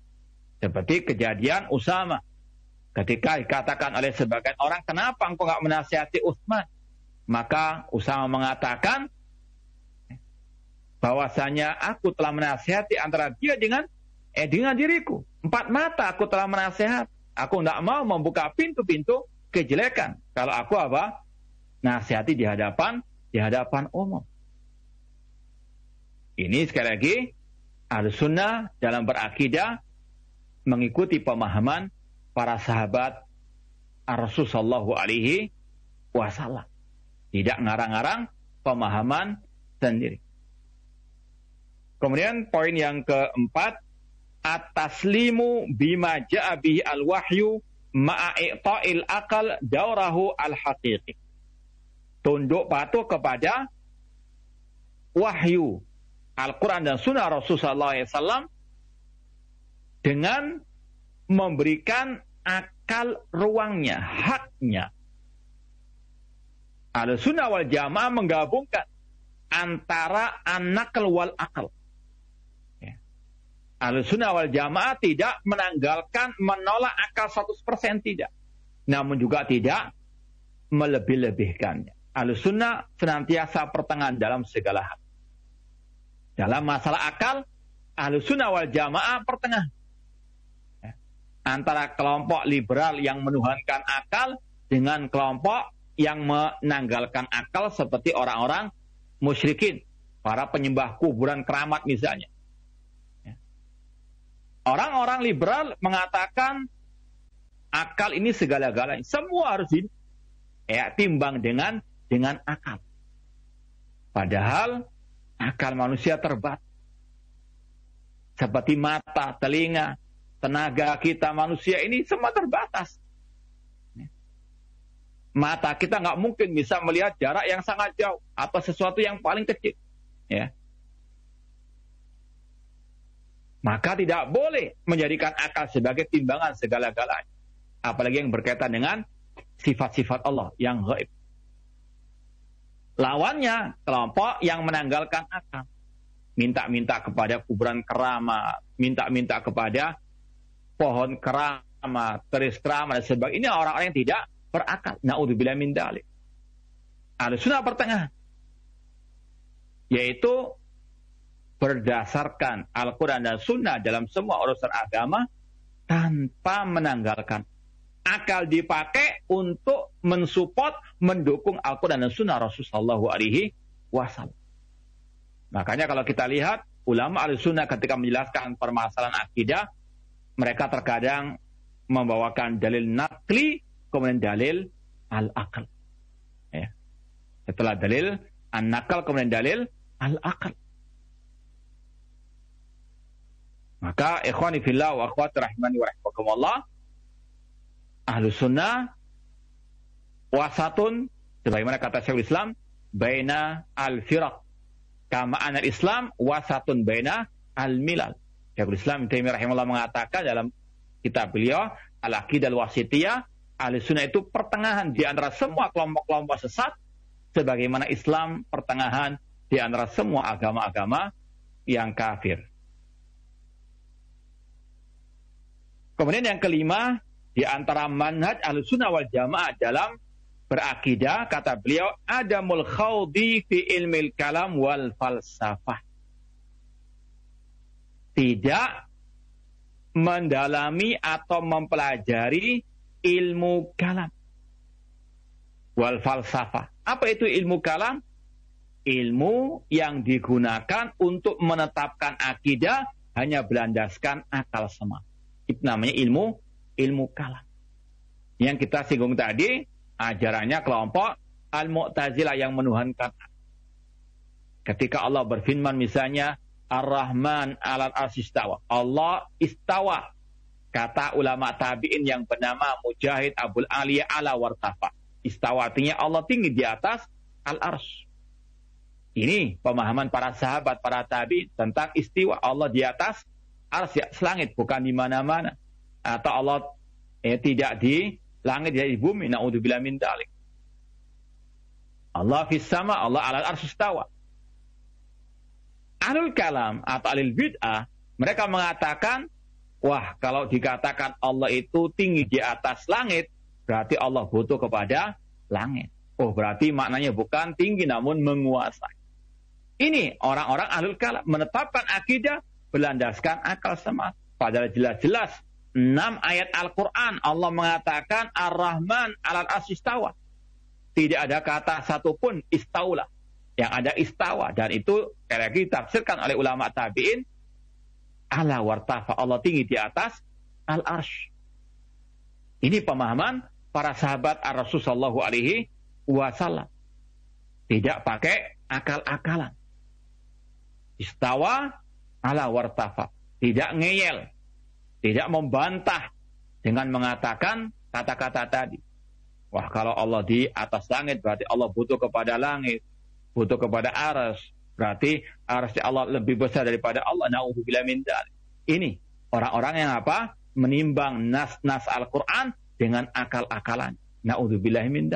Seperti kejadian Usama Ketika dikatakan oleh sebagian orang, kenapa engkau nggak menasihati Utsman? Maka Usama mengatakan bahwasanya aku telah menasihati antara dia dengan eh dengan diriku. Empat mata aku telah menasihat. Aku tidak mau membuka pintu-pintu kejelekan. Kalau aku apa? Nasihati di hadapan di hadapan umum. Ini sekali lagi al sunnah dalam berakidah mengikuti pemahaman para sahabat Rasul Sallallahu Alaihi Wasallam. Tidak ngarang-ngarang pemahaman sendiri. Kemudian poin yang keempat, ataslimu bima ja'a bihi al-wahyu ma'a i'ta'il akal daurahu al-haqiqi. Tunduk patuh kepada wahyu Al-Quran dan Sunnah Rasulullah SAW dengan memberikan akal ruangnya, haknya. Ada sunnah wal jamaah menggabungkan antara anak wal akal. Ya. Sunnah wal jamaah tidak menanggalkan menolak akal 100% tidak. Namun juga tidak melebih-lebihkannya. Al sunnah senantiasa pertengahan dalam segala hal. Dalam masalah akal, al sunnah wal jamaah pertengahan antara kelompok liberal yang menuhankan akal dengan kelompok yang menanggalkan akal seperti orang-orang musyrikin, para penyembah kuburan keramat misalnya. Ya. Orang-orang liberal mengatakan akal ini segala-galanya, semua harus di, ya, timbang dengan dengan akal. Padahal akal manusia terbatas. Seperti mata, telinga, tenaga kita manusia ini semua terbatas. Mata kita nggak mungkin bisa melihat jarak yang sangat jauh atau sesuatu yang paling kecil. Ya. Maka tidak boleh menjadikan akal sebagai timbangan segala-galanya. Apalagi yang berkaitan dengan sifat-sifat Allah yang gaib. Lawannya kelompok yang menanggalkan akal. Minta-minta kepada kuburan keramat, minta-minta kepada pohon keramat, keris keramat, dan sebagainya. Ini orang-orang yang tidak berakal. Na'udzubillah min dalik. Ada sunnah pertengahan. Yaitu berdasarkan Al-Quran dan Sunnah dalam semua urusan agama tanpa menanggalkan. Akal dipakai untuk mensupport, mendukung Al-Quran dan Sunnah Rasulullah Alaihi Wasallam. Makanya kalau kita lihat ulama al-sunnah ketika menjelaskan permasalahan akidah, mereka terkadang membawakan dalil nakli kemudian dalil al-akal. Setelah dalil an-nakal kemudian dalil al-akal. Maka ikhwani fillah wa akhwati rahimani wa rahimakumullah ahlu sunnah wasatun sebagaimana kata Syekhul Islam baina al-firaq kama al-Islam wasatun baina al-milal. Syekhul Islam Taimiyah rahimahullah mengatakan dalam kitab beliau Al-Aqidah Al-Wasitiyah ahli sunnah itu pertengahan di antara semua kelompok-kelompok sesat sebagaimana Islam pertengahan di antara semua agama-agama yang kafir. Kemudian yang kelima, di antara manhaj al-sunnah wal jamaah dalam berakidah, kata beliau, adamul khawdi fi ilmil kalam wal falsafah. Tidak mendalami atau mempelajari ilmu kalam. Wal falsafah. Apa itu ilmu kalam? Ilmu yang digunakan untuk menetapkan akidah hanya berlandaskan akal semata itu namanya ilmu ilmu kalam. Yang kita singgung tadi, ajarannya kelompok Al-Mu'tazilah yang menuhankan. Ketika Allah berfirman misalnya, Ar-Rahman alal asistawa. Allah istawa. Kata ulama tabi'in yang bernama Mujahid Abul Aliyah ala wartafa. Istawa artinya Allah tinggi di atas al-ars. Ini pemahaman para sahabat, para tabi tentang istiwa Allah di atas ars ya selangit bukan di mana-mana atau Allah eh, tidak di langit tidak di bumi naudzubillah min dalik Allah fis sama Allah alal arsyus tawa Alul kalam atau alil bid'ah mereka mengatakan wah kalau dikatakan Allah itu tinggi di atas langit berarti Allah butuh kepada langit oh berarti maknanya bukan tinggi namun menguasai ini orang-orang alul kalam menetapkan akidah berlandaskan akal semata. Padahal jelas-jelas enam ayat Al-Quran Allah mengatakan Ar-Rahman alal asistawa. Tidak ada kata satupun istaula. Yang ada istawa. Dan itu kira ditafsirkan oleh ulama tabi'in. Allah wartafa. Allah tinggi di atas al-arsh. Ini pemahaman para sahabat Ar-Rasul Sallallahu Alaihi Wasallam. Tidak pakai akal-akalan. Istawa ala wartafa. Tidak ngeyel. Tidak membantah dengan mengatakan kata-kata tadi. Wah kalau Allah di atas langit berarti Allah butuh kepada langit. Butuh kepada aras. Berarti arasnya Allah lebih besar daripada Allah. Na'udzubillah min Ini orang-orang yang apa? Menimbang nas-nas Al-Quran dengan akal-akalan. Na'udzubillah min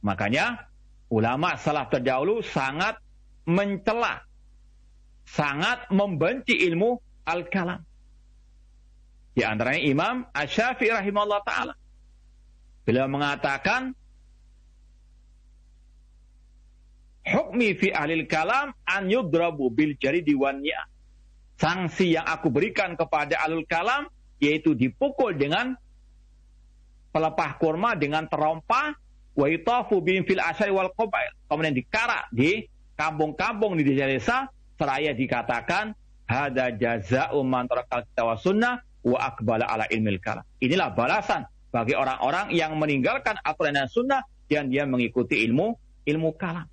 Makanya ulama salaf terdahulu sangat mencela sangat membenci ilmu al-kalam. Di antaranya Imam Asy-Syafi'i rahimahullah taala. Beliau mengatakan Hukmi fi ahlil kalam an yudrabu bil jari diwannya. Sanksi yang aku berikan kepada alul kalam yaitu dipukul dengan pelepah kurma dengan terompa wa itafu bihim fil asyari wal qabail. Kemudian dikarak di kampung-kampung di desa-desa seraya dikatakan hada jaza'u man tarakal kita sunnah wa akbala ala ilmil kalam. Inilah balasan bagi orang-orang yang meninggalkan Al-Quran dan Sunnah dan dia mengikuti ilmu ilmu kalam.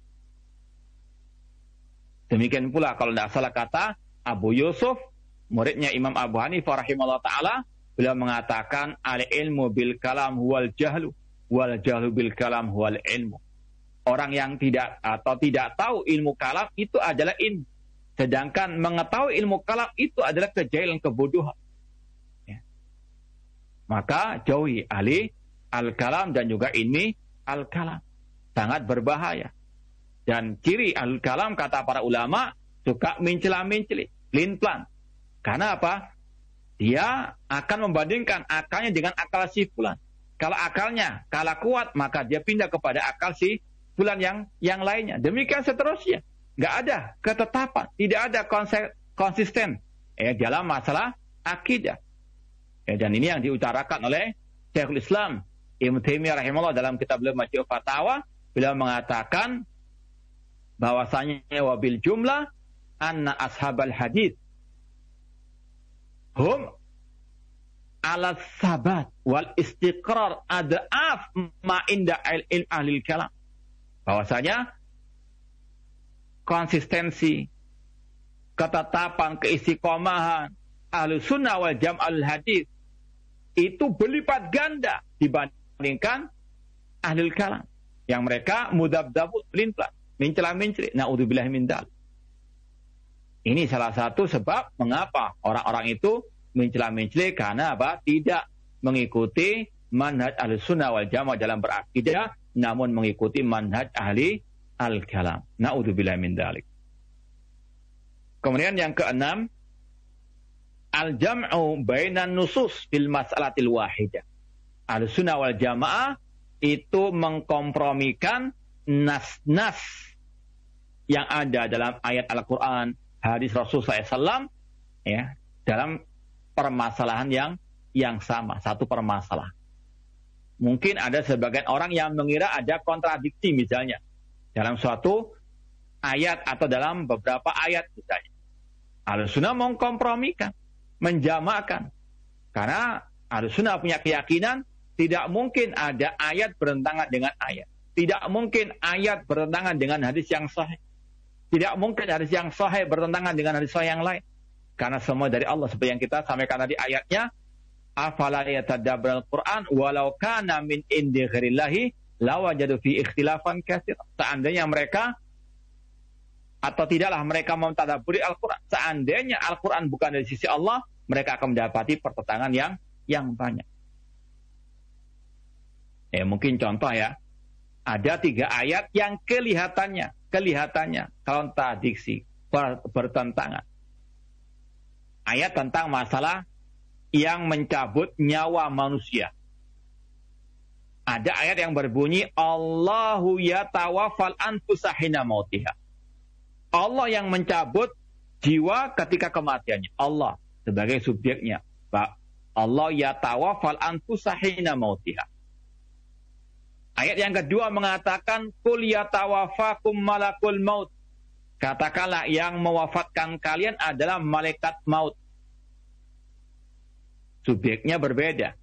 Demikian pula kalau tidak salah kata Abu Yusuf, muridnya Imam Abu Hanifah rahimahullah ta'ala, beliau mengatakan al ilmu bil kalam huwal jahlu, wal jahlu bil kalam huwal ilmu. Orang yang tidak atau tidak tahu ilmu kalam itu adalah ilmu. Sedangkan mengetahui ilmu kalam itu adalah kejahilan kebodohan. Ya. Maka jauhi ahli al-kalam dan juga ini al-kalam. Sangat berbahaya. Dan ciri al-kalam kata para ulama suka mencela-menceli, plan. Karena apa? Dia akan membandingkan akalnya dengan akal si fulan. Kalau akalnya kalah kuat, maka dia pindah kepada akal si fulan yang yang lainnya. Demikian seterusnya nggak ada ketetapan, tidak ada konsisten ya, dalam masalah akidah. Ya, dan ini yang diutarakan oleh Syekhul Islam Ibnu Taimiyah rahimahullah dalam kitab beliau Majmu' Fatawa, beliau mengatakan bahwasanya wabil jumlah anna ashabal hadis hum ala sabat wal istiqrar adaf ma inda ahli kalam. Bahwasanya konsistensi, ketetapan, keistiqomahan ahli sunnah wal jam'al hadis itu berlipat ganda dibandingkan ahli kalam yang mereka mudabdabu pelin-pelan, mencela-mencela. Naudzubillah min dal. Ini salah satu sebab mengapa orang-orang itu mencela-mencela karena apa? Tidak mengikuti manhaj ahli sunnah wal jamaah dalam berakidah, namun mengikuti manhaj ahli al-kalam. Naudzubillah min dalik. Kemudian yang keenam, al-jam'u bainan nusus fil mas'alatil wahidah. Al-sunnah wal jamaah itu mengkompromikan nas-nas yang ada dalam ayat Al-Quran, hadis Rasul SAW, ya, dalam permasalahan yang yang sama, satu permasalahan. Mungkin ada sebagian orang yang mengira ada kontradiksi misalnya dalam suatu ayat atau dalam beberapa ayat misalnya. Al-Sunnah mengkompromikan, menjamakan. Karena Al-Sunnah punya keyakinan tidak mungkin ada ayat bertentangan dengan ayat. Tidak mungkin ayat bertentangan dengan hadis yang sahih. Tidak mungkin hadis yang sahih bertentangan dengan hadis sahih yang lain. Karena semua dari Allah seperti yang kita sampaikan tadi ayatnya. Afala al-Quran walau kana min indi ghairillahi lawajadu fi ikhtilafan. Seandainya mereka atau tidaklah mereka mentadaburi Al-Quran. Seandainya Al-Quran bukan dari sisi Allah, mereka akan mendapati pertentangan yang yang banyak. Eh, mungkin contoh ya, ada tiga ayat yang kelihatannya, kelihatannya kontradiksi, ber, bertentangan. Ayat tentang masalah yang mencabut nyawa manusia. Ada ayat yang berbunyi Allahu yatawafal anfusahina mautiha. Allah yang mencabut jiwa ketika kematiannya. Allah sebagai subjeknya. Pak Allah yatawafal anfusahina mautiha. Ayat yang kedua mengatakan kul yatawafakum malakul maut. Katakanlah yang mewafatkan kalian adalah malaikat maut. Subjeknya berbeda.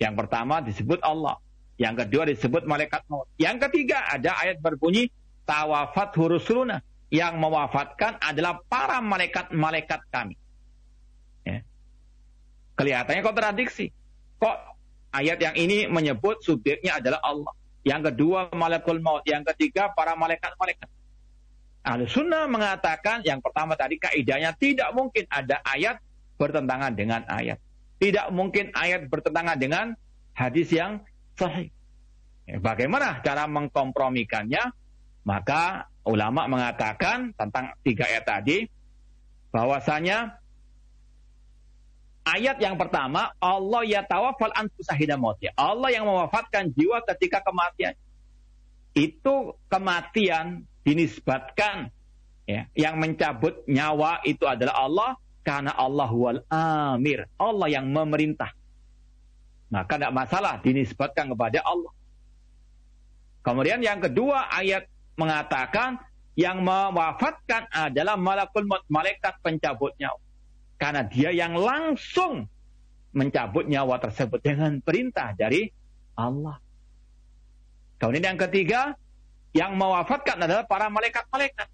Yang pertama disebut Allah. Yang kedua disebut malaikat maut. Yang ketiga ada ayat berbunyi tawafat hurusuluna. Yang mewafatkan adalah para malaikat-malaikat kami. Ya. Kelihatannya kontradiksi. Kok ayat yang ini menyebut subjeknya adalah Allah. Yang kedua malakul maut. Yang ketiga para malaikat-malaikat. Ahlu sunnah mengatakan yang pertama tadi kaidahnya tidak mungkin ada ayat bertentangan dengan ayat. Tidak mungkin ayat bertentangan dengan hadis yang sahih. Ya, bagaimana cara mengkompromikannya? Maka ulama mengatakan tentang tiga ayat tadi bahwasanya Ayat yang pertama, Allah ya tawafal. Allah yang mewafatkan jiwa ketika kematian. Itu kematian dinisbatkan ya, yang mencabut nyawa itu adalah Allah karena Allah wal amir. Allah yang memerintah. Maka tidak masalah dinisbatkan kepada Allah. Kemudian yang kedua ayat mengatakan yang mewafatkan adalah malakul malaikat pencabut nyawa. Karena dia yang langsung mencabut nyawa tersebut dengan perintah dari Allah. Kemudian yang ketiga, yang mewafatkan adalah para malaikat-malaikat.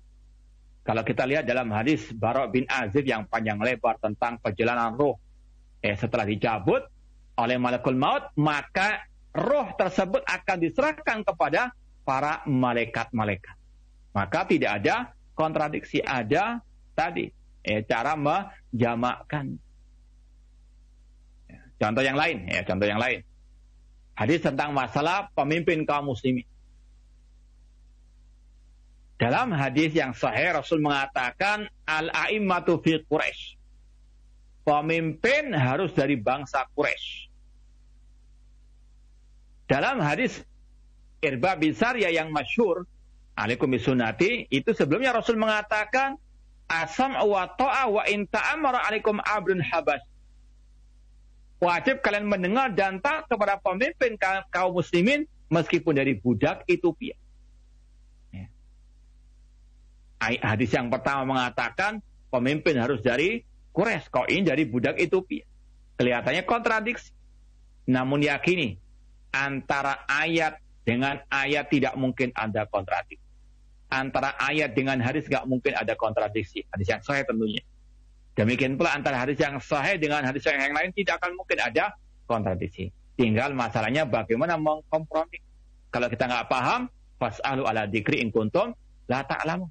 Kalau kita lihat dalam hadis Barok bin Azib yang panjang lebar tentang perjalanan roh. Eh, setelah dicabut oleh malakul maut, maka roh tersebut akan diserahkan kepada para malaikat-malaikat. Maka tidak ada kontradiksi. Ada tadi eh, cara menjamakkan. Contoh yang lain, ya, contoh yang lain. Hadis tentang masalah pemimpin kaum muslimin. Dalam hadis yang sahih Rasul mengatakan al-a'immatu fi Quraisy. Pemimpin harus dari bangsa Quraisy. Dalam hadis Irba bin Sarya yang masyur, alaikum bisunati, itu sebelumnya Rasul mengatakan asam wa ta'a wa in ta'amara alaikum abdun habas. Wajib kalian mendengar dan taat kepada pemimpin kaum muslimin meskipun dari budak Ethiopia. Ya. Hadis yang pertama mengatakan pemimpin harus dari Quraisy, kau ini dari budak Ethiopia. Kelihatannya kontradiksi. Namun yakini antara ayat dengan ayat tidak mungkin ada kontradiksi. Antara ayat dengan hadis tidak mungkin ada kontradiksi. Hadis yang sahih tentunya. Demikian pula antara hadis yang sahih dengan hadis yang, yang lain tidak akan mungkin ada kontradiksi. Tinggal masalahnya bagaimana mengkompromi. Kalau kita nggak paham, fas'alu ala dikri in kuntum la ta'lamu.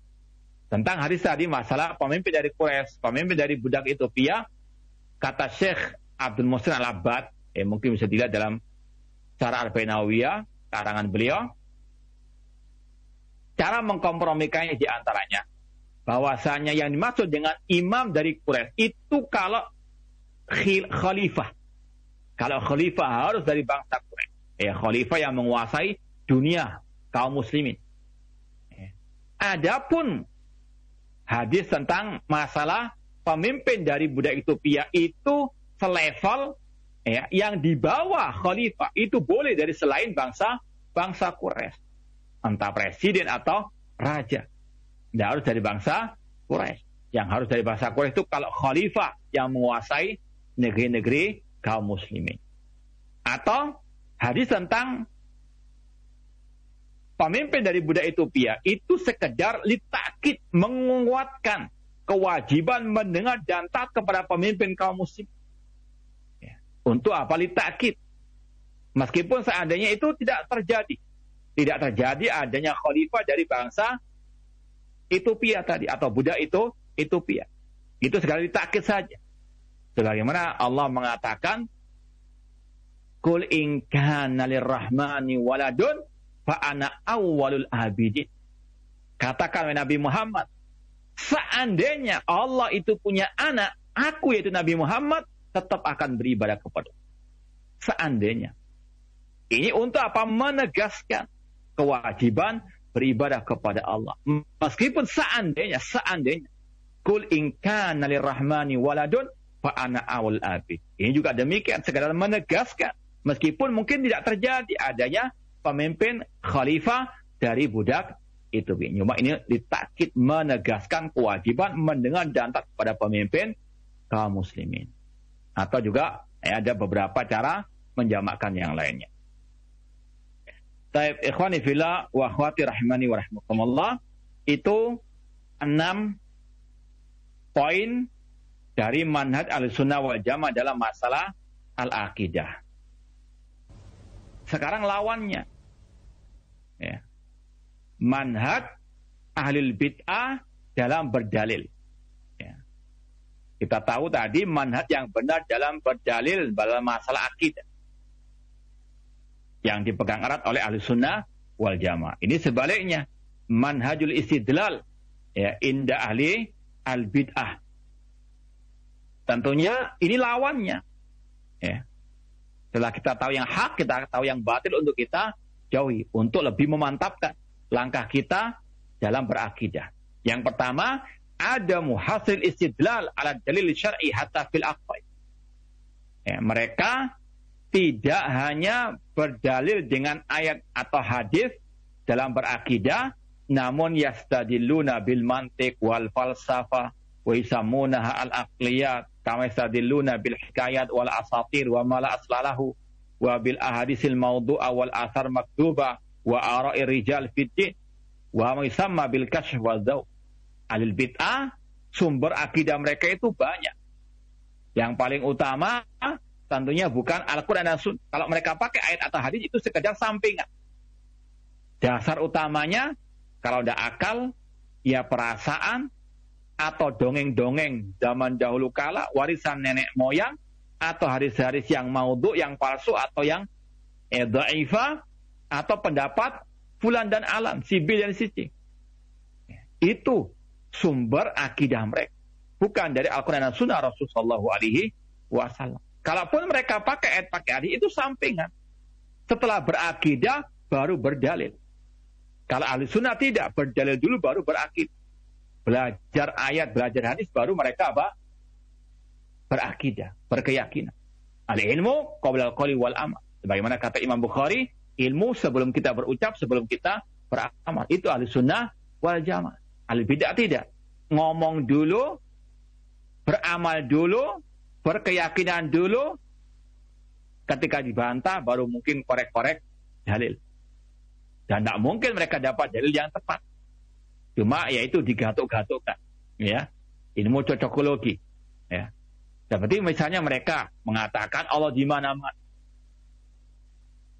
Tentang hadis tadi masalah pemimpin dari Quraisy, pemimpin dari budak Ethiopia, kata Syekh Abdul Muhsin Al-Abbad, eh, mungkin bisa dilihat dalam cara Al-Bainawiyah, karangan beliau, cara mengkompromikannya di antaranya bahwasanya yang dimaksud dengan imam dari Quraisy itu kalau khalifah. Kalau khalifah harus dari bangsa Quraisy. Ya, khalifah yang menguasai dunia kaum muslimin. Ya. Adapun hadis tentang masalah pemimpin dari budak Ethiopia itu selevel ya, yang di bawah khalifah itu boleh dari selain bangsa bangsa Quraisy. Entah presiden atau raja. Tidak harus dari bangsa Quraisy. Yang harus dari bangsa Quraisy itu kalau khalifah yang menguasai negeri-negeri kaum muslimin. Atau hadis tentang pemimpin dari budak Ethiopia itu sekedar litakit menguatkan kewajiban mendengar dan taat kepada pemimpin kaum muslim. Ya. Untuk apa litakit? Meskipun seandainya itu tidak terjadi. Tidak terjadi adanya khalifah dari bangsa Ethiopia tadi atau budak itu Ethiopia. Itu sekali ditakit saja. Sebagaimana Allah mengatakan Kul in kana lirrahmani waladun fa ana awwalul abidin. Katakan Nabi Muhammad, seandainya Allah itu punya anak, aku yaitu Nabi Muhammad tetap akan beribadah kepada. Seandainya. Ini untuk apa? Menegaskan kewajiban beribadah kepada Allah. Meskipun seandainya, seandainya, kul inkan rahmani waladun fa ana awal abid. Ini juga demikian, sekadar menegaskan. Meskipun mungkin tidak terjadi adanya pemimpin khalifah dari budak itu. Cuma ini ditakit menegaskan kewajiban mendengar dan taat kepada pemimpin kaum muslimin. Atau juga ya, ada beberapa cara menjamakkan yang lainnya. Taib ikhwani fillah wa akhwati rahimani wa rahmatullah itu enam poin dari manhaj al-sunnah wal jamaah dalam masalah al-aqidah. Sekarang lawannya. Ya. Manhaj ahlul bid'ah dalam berdalil. Ya. Kita tahu tadi manhaj yang benar dalam berdalil dalam masalah akidah yang dipegang erat oleh ahli sunnah wal jamaah. Ini sebaliknya manhajul istidlal ya inda ahli al bid'ah. Tentunya ini lawannya. Ya. Setelah kita tahu yang hak, kita tahu yang batil untuk kita jauhi untuk lebih memantapkan langkah kita dalam berakidah. Yang pertama, ada muhasil istidlal ala dalil syar'i hatta fil aqwai. Ya, mereka tidak hanya berdalil dengan ayat atau hadis dalam berakidah, namun yastadilluna bil mantiq wal falsafah wa isamunaha al aqliyat kama yastadilluna bil hikayat wal asatir wa mala aslalahu wa bil ahadisil mawdu'a wal athar maktuba wa ara'i rijal fid wa ma yusamma bil kashf wal daw alil bid'ah sumber akidah mereka itu banyak. Yang paling utama tentunya bukan Al-Quran dan Sunnah. Kalau mereka pakai ayat atau hadis itu sekedar sampingan. Dasar utamanya, kalau tidak akal, ya perasaan, atau dongeng-dongeng zaman dahulu kala, warisan nenek moyang, atau hadis-hadis yang maudhu, yang palsu, atau yang eh, da'ifa, atau pendapat fulan dan alam, sibil dan sisi. Itu sumber akidah mereka. Bukan dari Al-Quran dan Sunnah Rasulullah SAW. Kalaupun mereka pakai ayat pakai hadis itu sampingan. Setelah berakidah baru berdalil. Kalau ahli sunnah tidak berdalil dulu baru berakid. Belajar ayat, belajar hadis baru mereka apa? Berakidah, berkeyakinan. Al ilmu qabla al wal amal. Sebagaimana kata Imam Bukhari, ilmu sebelum kita berucap, sebelum kita beramal. Itu ahli sunnah wal jamaah. Ahli bidah tidak. Ngomong dulu, beramal dulu, berkeyakinan dulu, ketika dibantah baru mungkin korek-korek dalil. Dan tidak mungkin mereka dapat dalil yang tepat. Cuma yaitu digatuk-gatukkan. Ya. Ilmu cocokologi. Ya. Seperti misalnya mereka mengatakan Allah di mana-mana.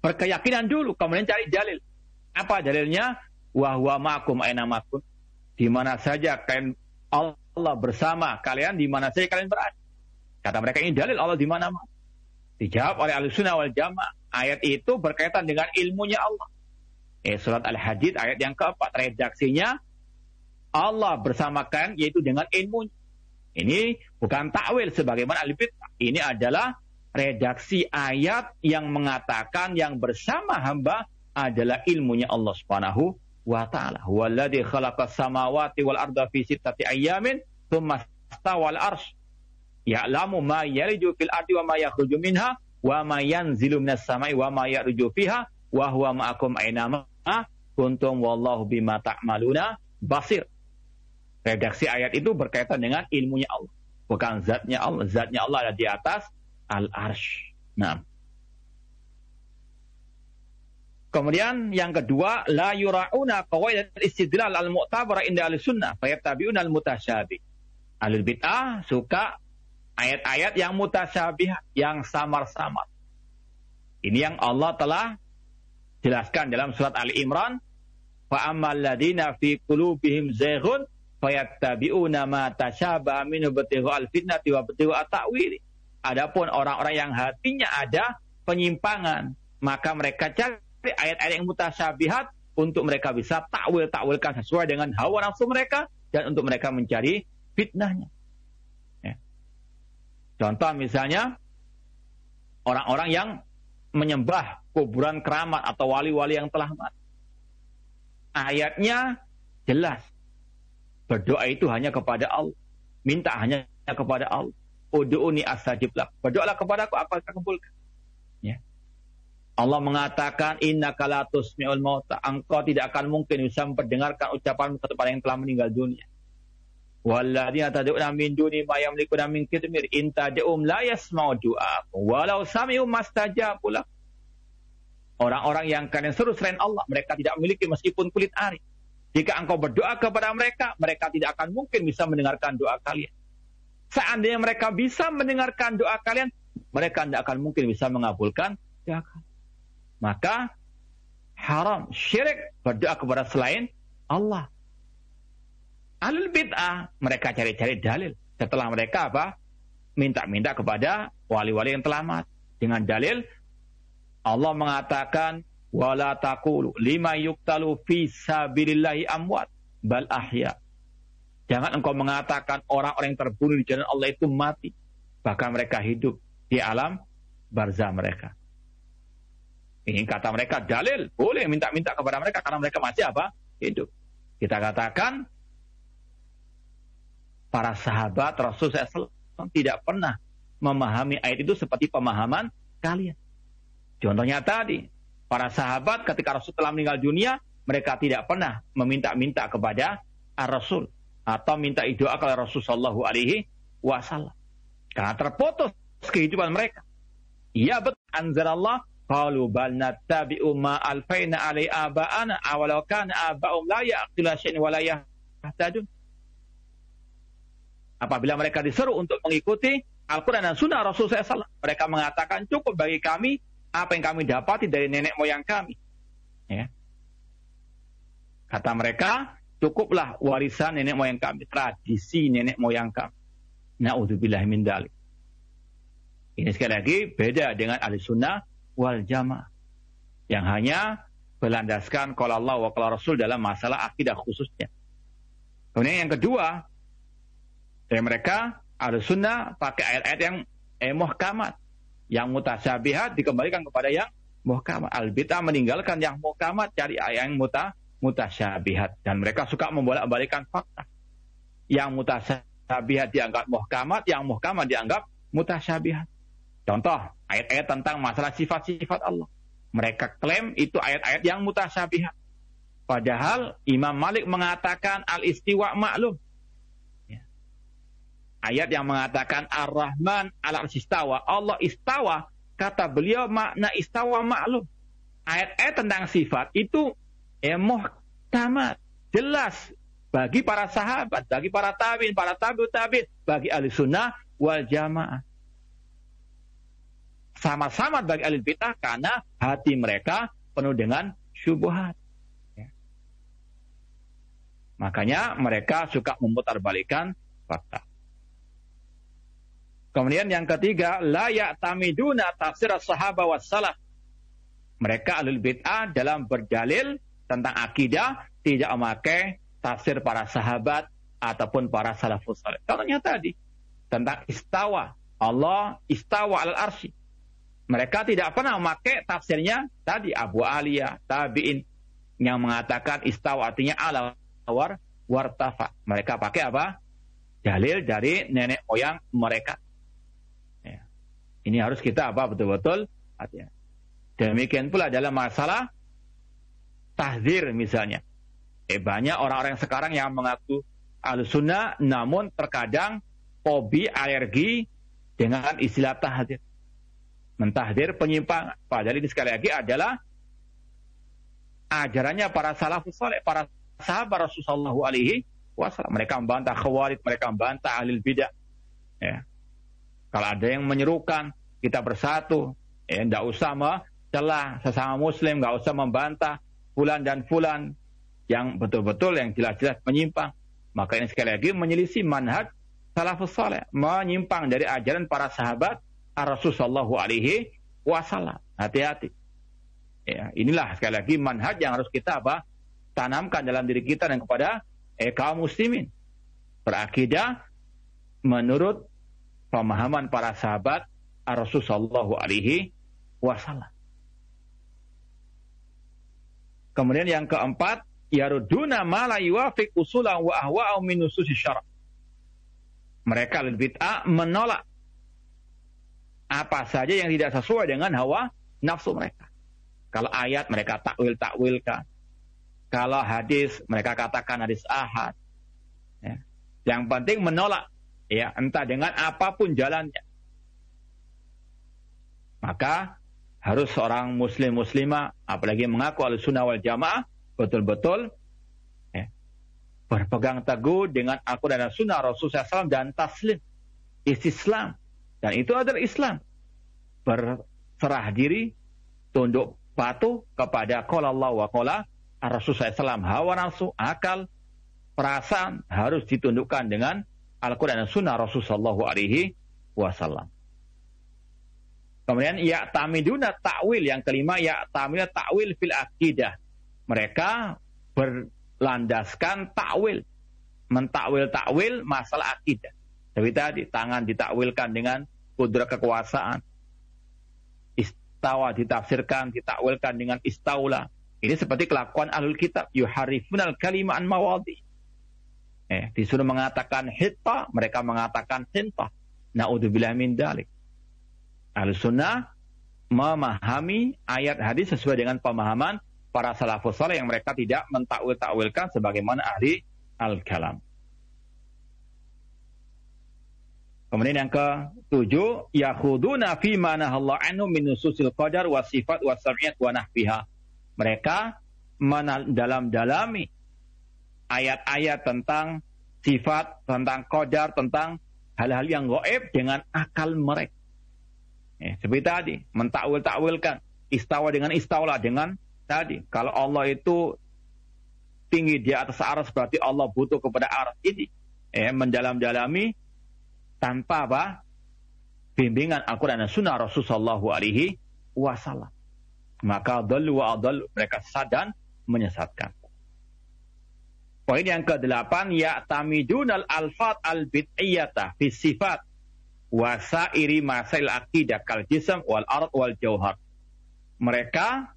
Berkeyakinan dulu, kemudian cari dalil. Apa dalilnya? Wahwa makum aina makum. Di mana saja kalian Allah bersama kalian, di mana saja kalian berada. Kata mereka ini dalil Allah di mana-mana. Dijawab oleh al-sunnah wal jamaah. Ayat itu berkaitan dengan ilmunya Allah. Eh, surat Al-Hadid ayat yang keempat. Redaksinya Allah bersamakan yaitu dengan ilmunya. Ini bukan takwil sebagaimana al Ini adalah redaksi ayat yang mengatakan yang bersama hamba adalah ilmunya Allah Subhanahu wa taala. Walladzi khalaqas samawati wal arda fi sittati ayyamin tsumma stawal arsy. Ya'lamu ma yaliju fil ardi wa ma yakhruju minha wa ma yanzilu minas samai wa ma ya'ruju fiha wa huwa ma'akum aina ma kuntum wallahu bima ta'maluna basir. Redaksi ayat itu berkaitan dengan ilmunya Allah. Bukan zatnya Allah. Zatnya Allah ada di atas al-arsh. Nah. Kemudian yang kedua, la yura'una qawaidat istidlal al-mu'tabara inda al-sunnah, fayattabi'una al-mutasyabih. Alul bid'ah suka ayat-ayat yang mutasyabih, yang samar-samar. Ini yang Allah telah jelaskan dalam surat Ali Imran, fi qulubihim zayghun fayattabi'una ma tasyabaha minhu batighu al-fitnati wa batighu at-ta'wili. Adapun orang-orang yang hatinya ada penyimpangan, maka mereka cari ayat-ayat yang mutasyabihat untuk mereka bisa takwil-takwilkan sesuai dengan hawa nafsu mereka dan untuk mereka mencari fitnahnya. Contoh misalnya orang-orang yang menyembah kuburan keramat atau wali-wali yang telah mati. Ayatnya jelas Berdoa itu hanya kepada Allah. Minta hanya kepada Allah. Udu'uni astajib lak. Berdoalah kepada aku, akan kabulkan. Ya. Allah mengatakan, Inna kalatus mi'ul mauta. Engkau tidak akan mungkin bisa memperdengarkan ucapan kepada yang telah meninggal dunia. Walladzina tad'una min duni ma yamlikuna min kitmir in tad'um la yasma'u du'akum walau sami'u mastajabu Orang-orang yang kalian seru selain Allah, mereka tidak memiliki meskipun kulit ari. Jika engkau berdoa kepada mereka, mereka tidak akan mungkin bisa mendengarkan doa kalian. Seandainya mereka bisa mendengarkan doa kalian, mereka tidak akan mungkin bisa mengabulkan doa kalian. Maka haram, syirik berdoa kepada selain Allah. Alul bid'ah, mereka cari-cari dalil. Setelah mereka apa? Minta-minta kepada wali-wali yang telah mati. Dengan dalil, Allah mengatakan, wala taqulu lima yuktalu fi sabilillahi amwat bal ahya. Jangan engkau mengatakan orang-orang yang terbunuh di jalan Allah itu mati. Bahkan mereka hidup di alam barzah mereka. Ini kata mereka dalil. Boleh minta-minta kepada mereka karena mereka masih apa? Hidup. Kita katakan para sahabat Rasul SAW tidak pernah memahami ayat itu seperti pemahaman kalian. Contohnya tadi, Para sahabat ketika Rasul telah meninggal dunia, mereka tidak pernah meminta-minta kepada Rasul atau minta doa kepada Rasul Shallallahu Alaihi Wasallam karena terputus kehidupan mereka. Iya betul. Anzalallah qalu bal nattabi'u ma alfaina alai aba'ana awalau kana aba'um la ya'qilu syai'an wa la. Apabila mereka diseru untuk mengikuti Al-Quran dan Sunnah Rasul SAW, mereka mengatakan cukup bagi kami apa yang kami dapati dari nenek moyang kami. Ya. Kata mereka, cukuplah warisan nenek moyang kami, tradisi nenek moyang kami. Na'udzubillah min dalik. Ini sekali lagi beda dengan ahli sunnah wal jamaah. Yang hanya berlandaskan kalau Allah wa kalau Rasul dalam masalah akidah khususnya. Kemudian yang kedua, dari mereka ahli sunnah pakai ayat-ayat yang eh, muhkamat. Yang mutasyabihat dikembalikan kepada yang muhkamat. Al-bid'ah meninggalkan yang muhkamat, cari yang muta, mutasyabihat. Dan mereka suka membolak-balikan fakta. Yang mutasyabihat dianggap muhkamat, yang muhkamat dianggap mutasyabihat. Contoh, ayat-ayat tentang masalah sifat-sifat Allah. Mereka klaim itu ayat-ayat yang mutasyabihat. Padahal Imam Malik mengatakan al-istiwa maklum. Ya. ayat yang mengatakan Ar-Rahman ala istawa. Allah istawa, kata beliau makna istawa maklum. Ayat-ayat tentang sifat itu eh muhtamat, jelas bagi para sahabat, bagi para tabiin, para tabiut tabiin, bagi ahli sunnah wal jamaah. Sama-sama bagi ahli bid'ah karena hati mereka penuh dengan syubhat. Ya. Makanya mereka suka memutarbalikan fakta. Kemudian yang ketiga, la ya'tamiduna tafsir sahabat wassalaf. Mereka alul bid'ah dalam berdalil tentang akidah tidak memakai tafsir para sahabat ataupun para salafus salih. Contohnya tadi tentang istawa. Allah istawa al arsy. Mereka tidak pernah memakai tafsirnya tadi Abu Aliyah, tabi'in yang mengatakan istawa artinya ala war wartafa. Mereka pakai apa? Dalil dari nenek moyang mereka. Ini harus kita apa betul-betul Demikian pula dalam masalah tahzir misalnya. Eh banyak orang-orang sekarang yang mengaku al-sunnah namun terkadang hobi alergi dengan istilah tahzir. Mentahdir penyimpangan. Padahal ini sekali lagi adalah ajarannya para salafus saleh, para sahabat Rasulullah alaihi wasallam. Mereka membantah khawarij, mereka membantah ahli bidah. Ya. Kalau ada yang menyerukan, kita bersatu. Ya, tidak usah celah sesama muslim, nggak usah membantah fulan dan fulan yang betul-betul yang jelas-jelas menyimpang. Maka ini sekali lagi menyelisih manhaj salafus saleh, menyimpang dari ajaran para sahabat Rasulullah alaihi wasallam. Hati-hati. Ya, inilah sekali lagi manhaj yang harus kita apa? tanamkan dalam diri kita dan kepada eh, kaum muslimin. Berakidah menurut pemahaman para sahabat Rasulullah alaihi wasallam. Kemudian yang keempat, yaruduna ma la yuwafiq usulan wa ahwa'u min nususi syara'. Mereka bid'ah menolak apa saja yang tidak sesuai dengan hawa nafsu mereka. Kalau ayat mereka takwil-takwilkan. Kalau hadis mereka katakan hadis ahad. Ya. Yang penting menolak ya entah dengan apa pun jalannya. Maka harus seorang muslim muslimah apalagi mengaku al sunnah wal jamaah betul-betul ya, berpegang teguh dengan aku dan sunnah Rasulullah SAW dan taslim. Istislam. Dan itu adalah Islam. Berserah diri tunduk patuh kepada qala Allah wa qala Rasulullah SAW hawa nafsu akal perasaan harus ditundukkan dengan Al-Quran dan Sunnah Rasulullah alaihi wasallam. Kemudian ya tamiduna takwil yang kelima ya tamiduna takwil fil akidah. Mereka berlandaskan takwil, mentakwil takwil masalah akidah. Tapi tadi tangan ditakwilkan dengan kudrat kekuasaan. Istawa ditafsirkan, ditakwilkan dengan istaula. Ini seperti kelakuan alul kitab. Yuharifunal kalimaan mawadi. Eh, disuruh mengatakan hitta, mereka mengatakan hinta. Na'udzubillah min dalik. Al-Sunnah memahami ayat hadis sesuai dengan pemahaman para salafus saleh yang mereka tidak mentakwil-takwilkan sebagaimana ahli al-kalam. Kemudian yang ketujuh, yakhuduna fi mana Allah anhu min nususil qadar wa sifat wa sam'iyat wa nahfiha. Mereka mendalam-dalami ayat-ayat tentang sifat, tentang kodar, tentang hal-hal yang goib dengan akal mereka. Ya, seperti tadi, mentakwil-takwilkan. Istawa dengan istawla dengan tadi. Kalau Allah itu tinggi di atas aras berarti Allah butuh kepada aras ini. Ya, mendalam-dalami tanpa apa? Bimbingan Al-Quran dan Sunnah Rasulullah alaihi wasallam. Maka dalu wa adal mereka sadan menyesatkan. Poin yang ke-8 ya tamidunal alfat al bid'iyata fi sifat wa sairi masail aqidah kal jism wal ard wal jauhar. Mereka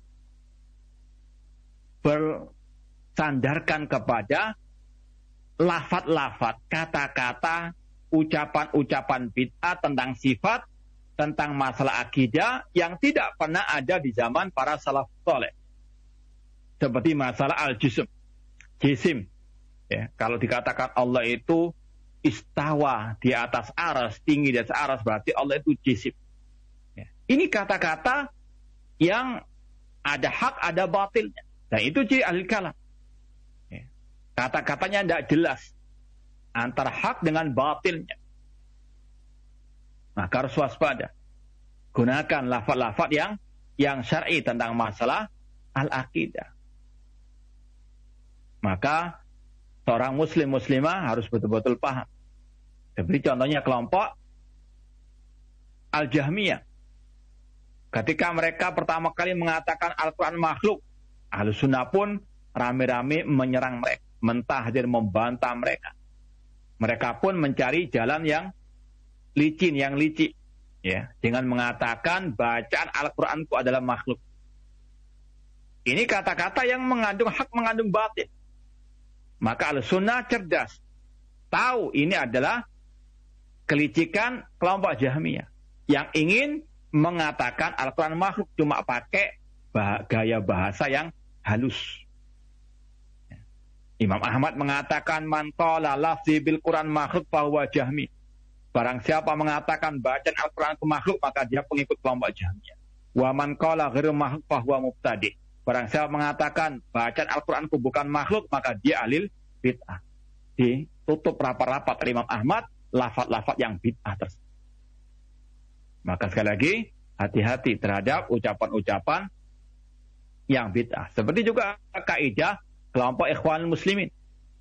bersandarkan kepada lafat-lafat, kata-kata, ucapan-ucapan bid'ah tentang sifat, tentang masalah akidah yang tidak pernah ada di zaman para salaf soleh. Seperti masalah al-jism. Jisim. Ya, kalau dikatakan Allah itu istawa di atas aras, tinggi di atas aras, berarti Allah itu jisim. Ya. Ini kata-kata yang ada hak, ada batilnya. Dan itu ciri ahli kalam. Ya. Kata-katanya tidak jelas. Antara hak dengan batilnya. Maka harus waspada. Gunakan lafad-lafad yang yang syar'i tentang masalah al-aqidah. Maka seorang muslim muslimah harus betul-betul paham. Seperti contohnya kelompok Al-Jahmiyah. Ketika mereka pertama kali mengatakan Al-Quran makhluk, Ahlu Sunnah pun rame-rame menyerang mereka, mentahdir membantah mereka. Mereka pun mencari jalan yang licin, yang licik. Ya, dengan mengatakan bacaan Al-Quran itu adalah makhluk. Ini kata-kata yang mengandung hak, mengandung batin. Maka al-sunnah cerdas. Tahu ini adalah kelicikan kelompok Jahmiyah. Yang ingin mengatakan Al-Quran makhluk cuma pakai gaya bahasa yang halus. Imam Ahmad mengatakan man qala lafzi bil Quran makhluk bahwa jahmi. Barang siapa mengatakan bacaan Al-Quran makhluk maka dia pengikut kelompok Jahmiyah. Wa man qala ghairu makhluk bahwa mubtadi. Barang siapa mengatakan bacaan Al-Quran itu bukan makhluk, maka dia alil bid'ah. Ditutup rapat-rapat Imam Ahmad, lafat-lafat yang bid'ah tersebut. Maka sekali lagi, hati-hati terhadap ucapan-ucapan yang bid'ah. Seperti juga kaidah kelompok ikhwan muslimin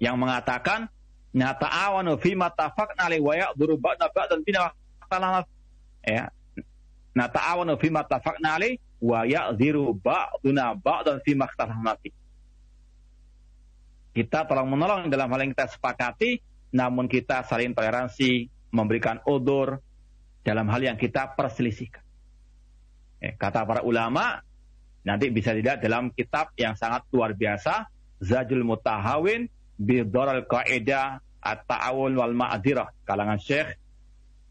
yang mengatakan nata'awanu fi matafaqna li wa ya'duru ba'da ba'dan bina ya nata'awanu fi matafaqna li wa ya'dhiru ba'duna ba'dan fi makhtalafnati. Kita tolong menolong dalam hal yang kita sepakati, namun kita saling toleransi, memberikan odor dalam hal yang kita perselisihkan. Eh, kata para ulama, nanti bisa dilihat dalam kitab yang sangat luar biasa, Zajul Mutahawin, Bidor al-Qaeda, At-Ta'awun wal Ma'adirah, kalangan Syekh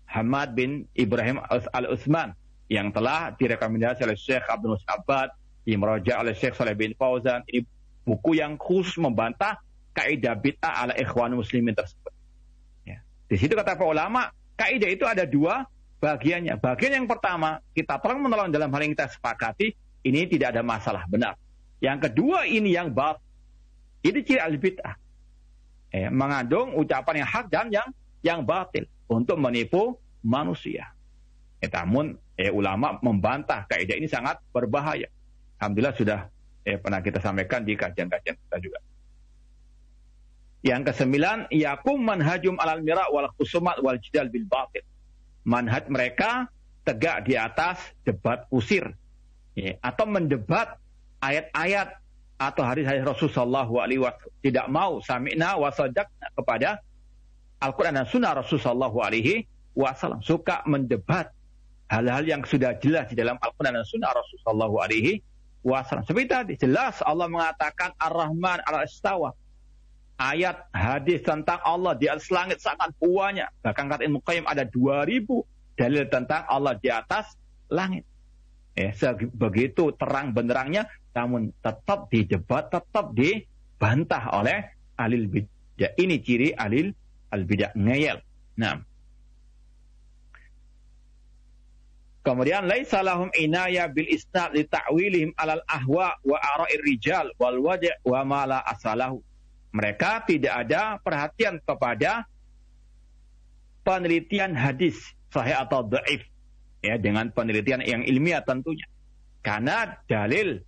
Hamad bin Ibrahim al-Utsman yang telah direkomendasi oleh Syekh Abdul Musa dimeraja oleh Syekh Saleh bin Fauzan. Ini buku yang khusus membantah kaidah bid'ah ala ikhwan muslimin tersebut. Ya. Di situ kata para ulama, kaidah itu ada dua bagiannya. Bagian yang pertama, kita tolong menolong dalam hal yang kita sepakati, ini tidak ada masalah benar. Yang kedua ini yang bab. Ini ciri al-bid'ah. Ya, mengandung ucapan yang hak dan yang yang batil untuk menipu manusia. Eh, namun eh, ulama membantah kaidah ini sangat berbahaya. Alhamdulillah sudah eh, pernah kita sampaikan di kajian-kajian kita juga. Yang kesembilan, yakum manhajum alal mira wal khusumat wal jidal bil batil. Manhaj mereka tegak di atas debat usir. Ya, atau mendebat ayat-ayat atau hadis-hadis Rasulullah SAW. Tidak mau sami'na wa kepada Al-Quran dan Sunnah Rasulullah SAW. Suka mendebat hal-hal yang sudah jelas di dalam Al-Quran dan Sunnah Rasulullah alaihi wasallam. Seperti tadi, jelas Allah mengatakan Ar-Rahman al-Istawa. Ayat hadis tentang Allah di atas langit sangat banyak. Bahkan kata Ibnu Qayyim ada 2000 dalil tentang Allah di atas langit. Eh, begitu terang benderangnya, namun tetap didebat, tetap dibantah oleh alil bidah. Ini ciri alil al-bidah ngeyel. Nah, Kemudian laisa lahum inaya bil isnad li ta'wilihim alal ahwa wa ara'ir rijal wal waj' wa ma la asalahu. Mereka tidak ada perhatian kepada penelitian hadis sahih atau dhaif ya dengan penelitian yang ilmiah tentunya. Karena dalil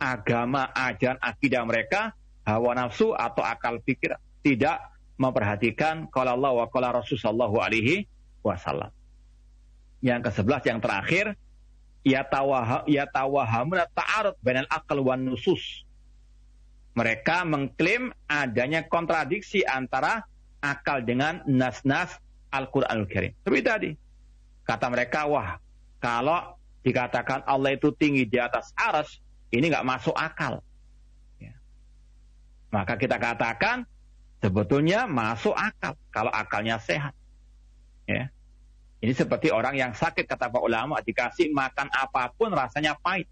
agama ajaran akidah mereka hawa nafsu atau akal pikir tidak memperhatikan kalau Allah wa qala Rasulullah alaihi wasallam yang ke-11 yang terakhir ya tawahamun ta'arud bainal akal wan nusus. Mereka mengklaim adanya kontradiksi antara akal dengan nas-nas Al-Qur'anul Karim. Seperti tadi. Kata mereka, wah, kalau dikatakan Allah itu tinggi di atas aras, ini nggak masuk akal. Ya. Maka kita katakan sebetulnya masuk akal kalau akalnya sehat. Ya. Ini seperti orang yang sakit kata Pak ulama dikasih makan apa pun rasanya pahit.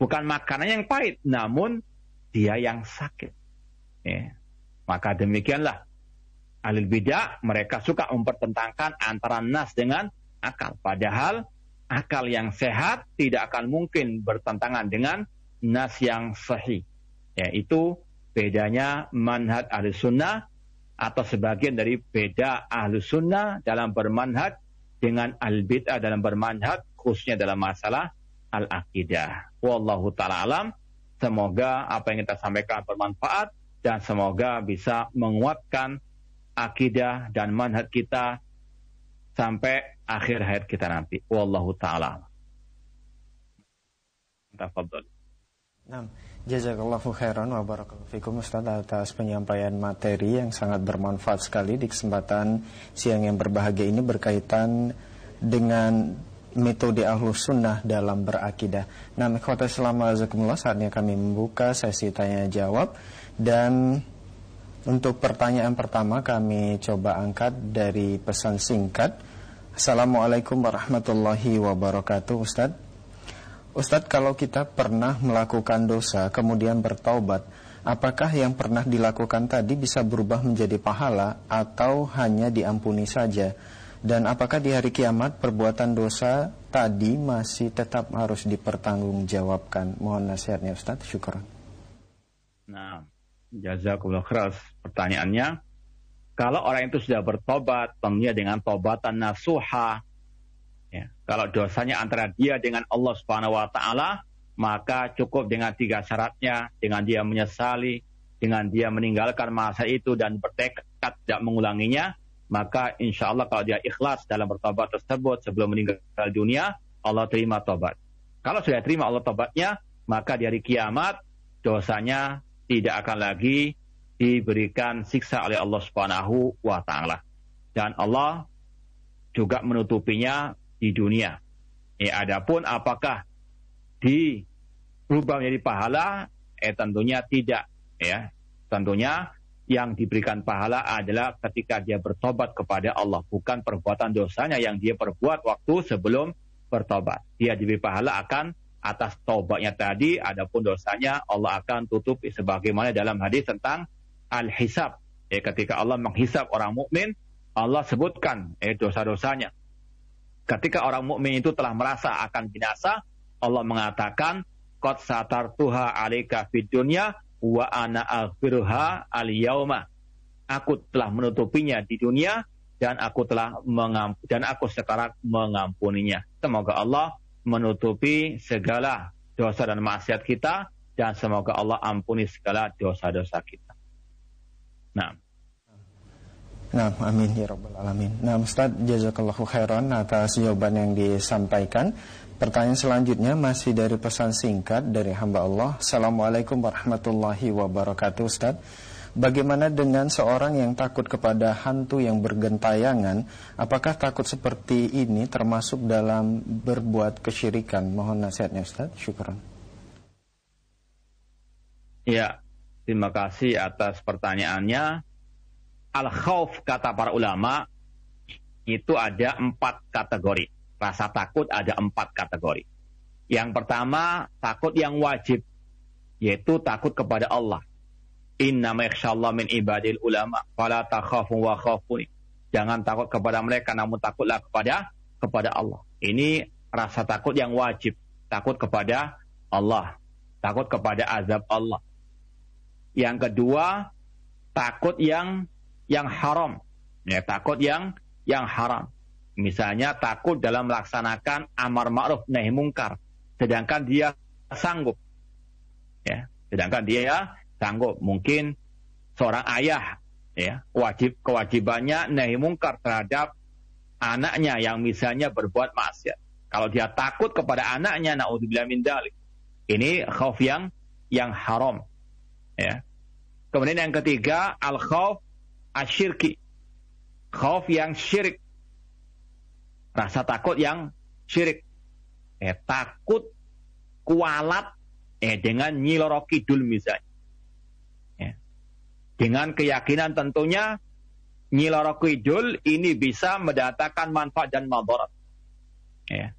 Bukan makanannya yang pahit, namun dia yang sakit. Ya. Maka demikianlah Ahli bidah mereka suka mempertentangkan antara nas dengan akal. Padahal akal yang sehat tidak akan mungkin bertentangan dengan nas yang sahih. Yaitu bedanya manhaj ahli sunnah atau sebagian dari beda ahli sunnah dalam bermanhaj dengan al-bid'ah dalam bermanhaj khususnya dalam masalah al-aqidah. Wallahu ta'ala alam. Semoga apa yang kita sampaikan bermanfaat dan semoga bisa menguatkan akidah dan manhaj kita sampai akhir hayat kita nanti. Wallahu ta'ala. Tafadhol. Nah, jazakallahu khairan wa barakallahu fikum Ustaz atas penyampaian materi yang sangat bermanfaat sekali di kesempatan siang yang berbahagia ini berkaitan dengan metode ahlus sunnah dalam berakidah. Nah, ikhwata selama azakumullah saatnya kami membuka sesi tanya jawab dan untuk pertanyaan pertama kami coba angkat dari pesan singkat. Assalamualaikum warahmatullahi wabarakatuh Ustadz. Ustadz kalau kita pernah melakukan dosa kemudian bertaubat Apakah yang pernah dilakukan tadi bisa berubah menjadi pahala atau hanya diampuni saja? Dan apakah di hari kiamat perbuatan dosa tadi masih tetap harus dipertanggungjawabkan? Mohon nasihatnya Ustadz, syukur. Nah, jazakumullah khairan pertanyaannya. Kalau orang itu sudah bertobat, tentunya dengan tobatan nasuha, Ya. Kalau dosanya antara dia dengan Allah Subhanahu wa taala, maka cukup dengan tiga syaratnya, dengan dia menyesali, dengan dia meninggalkan masa itu dan bertekad tidak mengulanginya, maka insya Allah kalau dia ikhlas dalam bertobat tersebut sebelum meninggal dunia, Allah terima tobat. Kalau sudah terima Allah tobatnya, maka di hari kiamat dosanya tidak akan lagi diberikan siksa oleh Allah Subhanahu wa taala. Dan Allah juga menutupinya di dunia. Ya, adapun apakah dirubah menjadi pahala? Eh tentunya tidak. Ya, tentunya yang diberikan pahala adalah ketika dia bertobat kepada Allah, bukan perbuatan dosanya yang dia perbuat waktu sebelum bertobat. Dia diberi pahala akan atas tobatnya tadi, adapun dosanya Allah akan tutup sebagaimana dalam hadis tentang al-hisab. Ya, ketika Allah menghisap orang mukmin, Allah sebutkan eh, dosa-dosanya ketika orang mukmin itu telah merasa akan binasa, Allah mengatakan, "Qad satartuha 'alaika fid dunya wa ana aghfiruha al yauma." Aku telah menutupinya di dunia dan aku telah mengamp dan aku sekarang mengampuninya. Semoga Allah menutupi segala dosa dan maksiat kita dan semoga Allah ampuni segala dosa-dosa kita. Nah, Nah, amin ya rabbal alamin. Nah, Ustaz jazakallahu khairan atas jawaban yang disampaikan. Pertanyaan selanjutnya masih dari pesan singkat dari hamba Allah. Assalamualaikum warahmatullahi wabarakatuh, Ustaz. Bagaimana dengan seorang yang takut kepada hantu yang bergentayangan? Apakah takut seperti ini termasuk dalam berbuat kesyirikan? Mohon nasihatnya Ustaz. Syukran. Ya, terima kasih atas pertanyaannya al-khawf kata para ulama itu ada empat kategori. Rasa takut ada empat kategori. Yang pertama, takut yang wajib, yaitu takut kepada Allah. Inna ma'ikshallah min ibadil ulama, fala takhafu wa khafuni. Jangan takut kepada mereka, namun takutlah kepada kepada Allah. Ini rasa takut yang wajib. Takut kepada Allah. Takut kepada azab Allah. Yang kedua, takut yang yang haram. Ya, takut yang yang haram. Misalnya takut dalam melaksanakan amar ma'ruf nahi mungkar. Sedangkan dia sanggup. Ya, sedangkan dia sanggup. Mungkin seorang ayah ya, wajib kewajibannya nahi mungkar terhadap anaknya yang misalnya berbuat maksiat. Kalau dia takut kepada anaknya, naudzubillah min dalik. Ini khauf yang yang haram. Ya. Kemudian yang ketiga, al khauf asyirki. Khauf yang syirik. Rasa takut yang syirik. Eh, takut kualat eh, dengan nyiloro kidul misalnya. Eh, dengan keyakinan tentunya nyiloro kidul ini bisa mendatangkan manfaat dan madarat. Eh,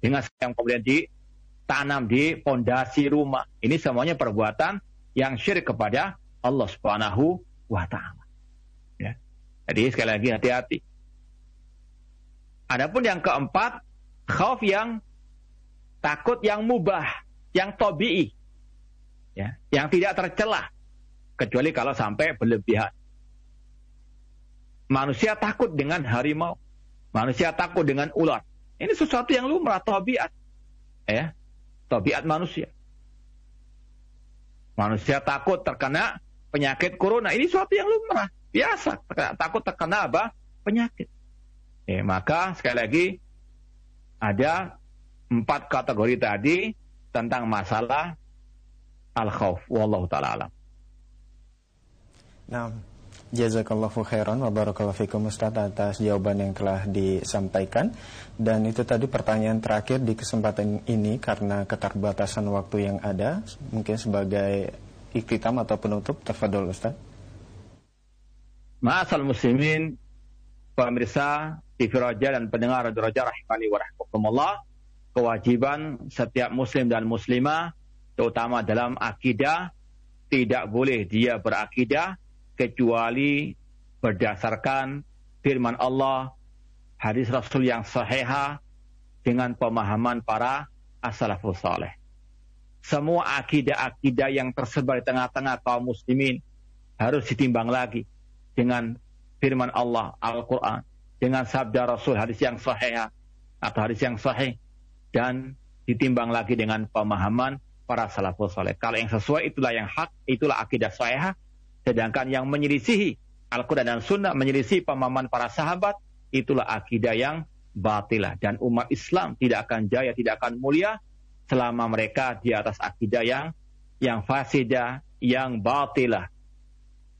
dengan yang kemudian ditanam di pondasi rumah. Ini semuanya perbuatan yang syirik kepada Allah Subhanahu wa taala. Jadi sekali lagi hati-hati. Adapun yang keempat, khauf yang takut yang mubah, yang tobi'i. Ya, yang tidak tercelah. Kecuali kalau sampai berlebihan. Manusia takut dengan harimau. Manusia takut dengan ular. Ini sesuatu yang lumrah, tobiat. Ya, tobiat manusia. Manusia takut terkena penyakit corona. Ini sesuatu yang lumrah, biasa. Takut terkena apa? Penyakit. Ya, maka sekali lagi ada empat kategori tadi tentang masalah al-khawf. Wallahu ta'ala alam. Nah, Jazakallahu khairan wa barakallahu fikum Ustaz atas jawaban yang telah disampaikan Dan itu tadi pertanyaan terakhir di kesempatan ini Karena keterbatasan waktu yang ada Mungkin sebagai iktitam atau penutup Tafadol Ustaz Ma'asal muslimin Pemirsa TV Raja dan pendengar Radio Raja Rahimani wa rahmatullah Kewajiban setiap muslim dan muslimah Terutama dalam akidah Tidak boleh dia berakidah kecuali berdasarkan firman Allah, hadis Rasul yang sahih dengan pemahaman para as-salafus. Semua akidah-akidah yang tersebar di tengah-tengah kaum muslimin harus ditimbang lagi dengan firman Allah Al-Quran, dengan sabda Rasul hadis yang sahih atau hadis yang sahih dan ditimbang lagi dengan pemahaman para salafus saleh. Kalau yang sesuai itulah yang hak, itulah akidah sahih Sedangkan yang menyelisihi Al-Quran dan Sunnah, menyelisihi pemahaman para sahabat, itulah akidah yang batilah. Dan umat Islam tidak akan jaya, tidak akan mulia, selama mereka di atas akidah yang yang fasidah, yang batilah.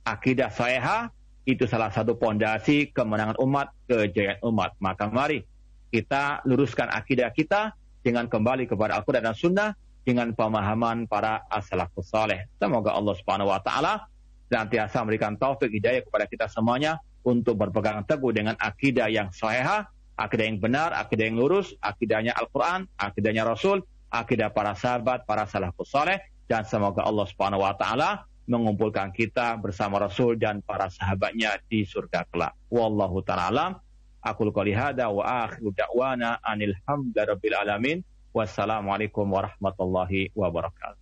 Akidah saeha itu salah satu pondasi kemenangan umat, kejayaan umat. Maka mari kita luruskan akidah kita dengan kembali kepada Al-Quran dan Sunnah dengan pemahaman para as-salafus saleh. Semoga Allah Subhanahu wa taala senantiasa memberikan taufik hidayah kepada kita semuanya untuk berpegang teguh dengan akidah yang sahih, akidah yang benar, akidah yang lurus, akidahnya Al-Quran, akidahnya Rasul, akidah para sahabat, para salafus saleh, dan semoga Allah Subhanahu wa taala mengumpulkan kita bersama Rasul dan para sahabatnya di surga kelak. Wallahu taala. Aku qouli hada wa akhiru da'wana anil. Wassalamualaikum warahmatullahi wabarakatuh.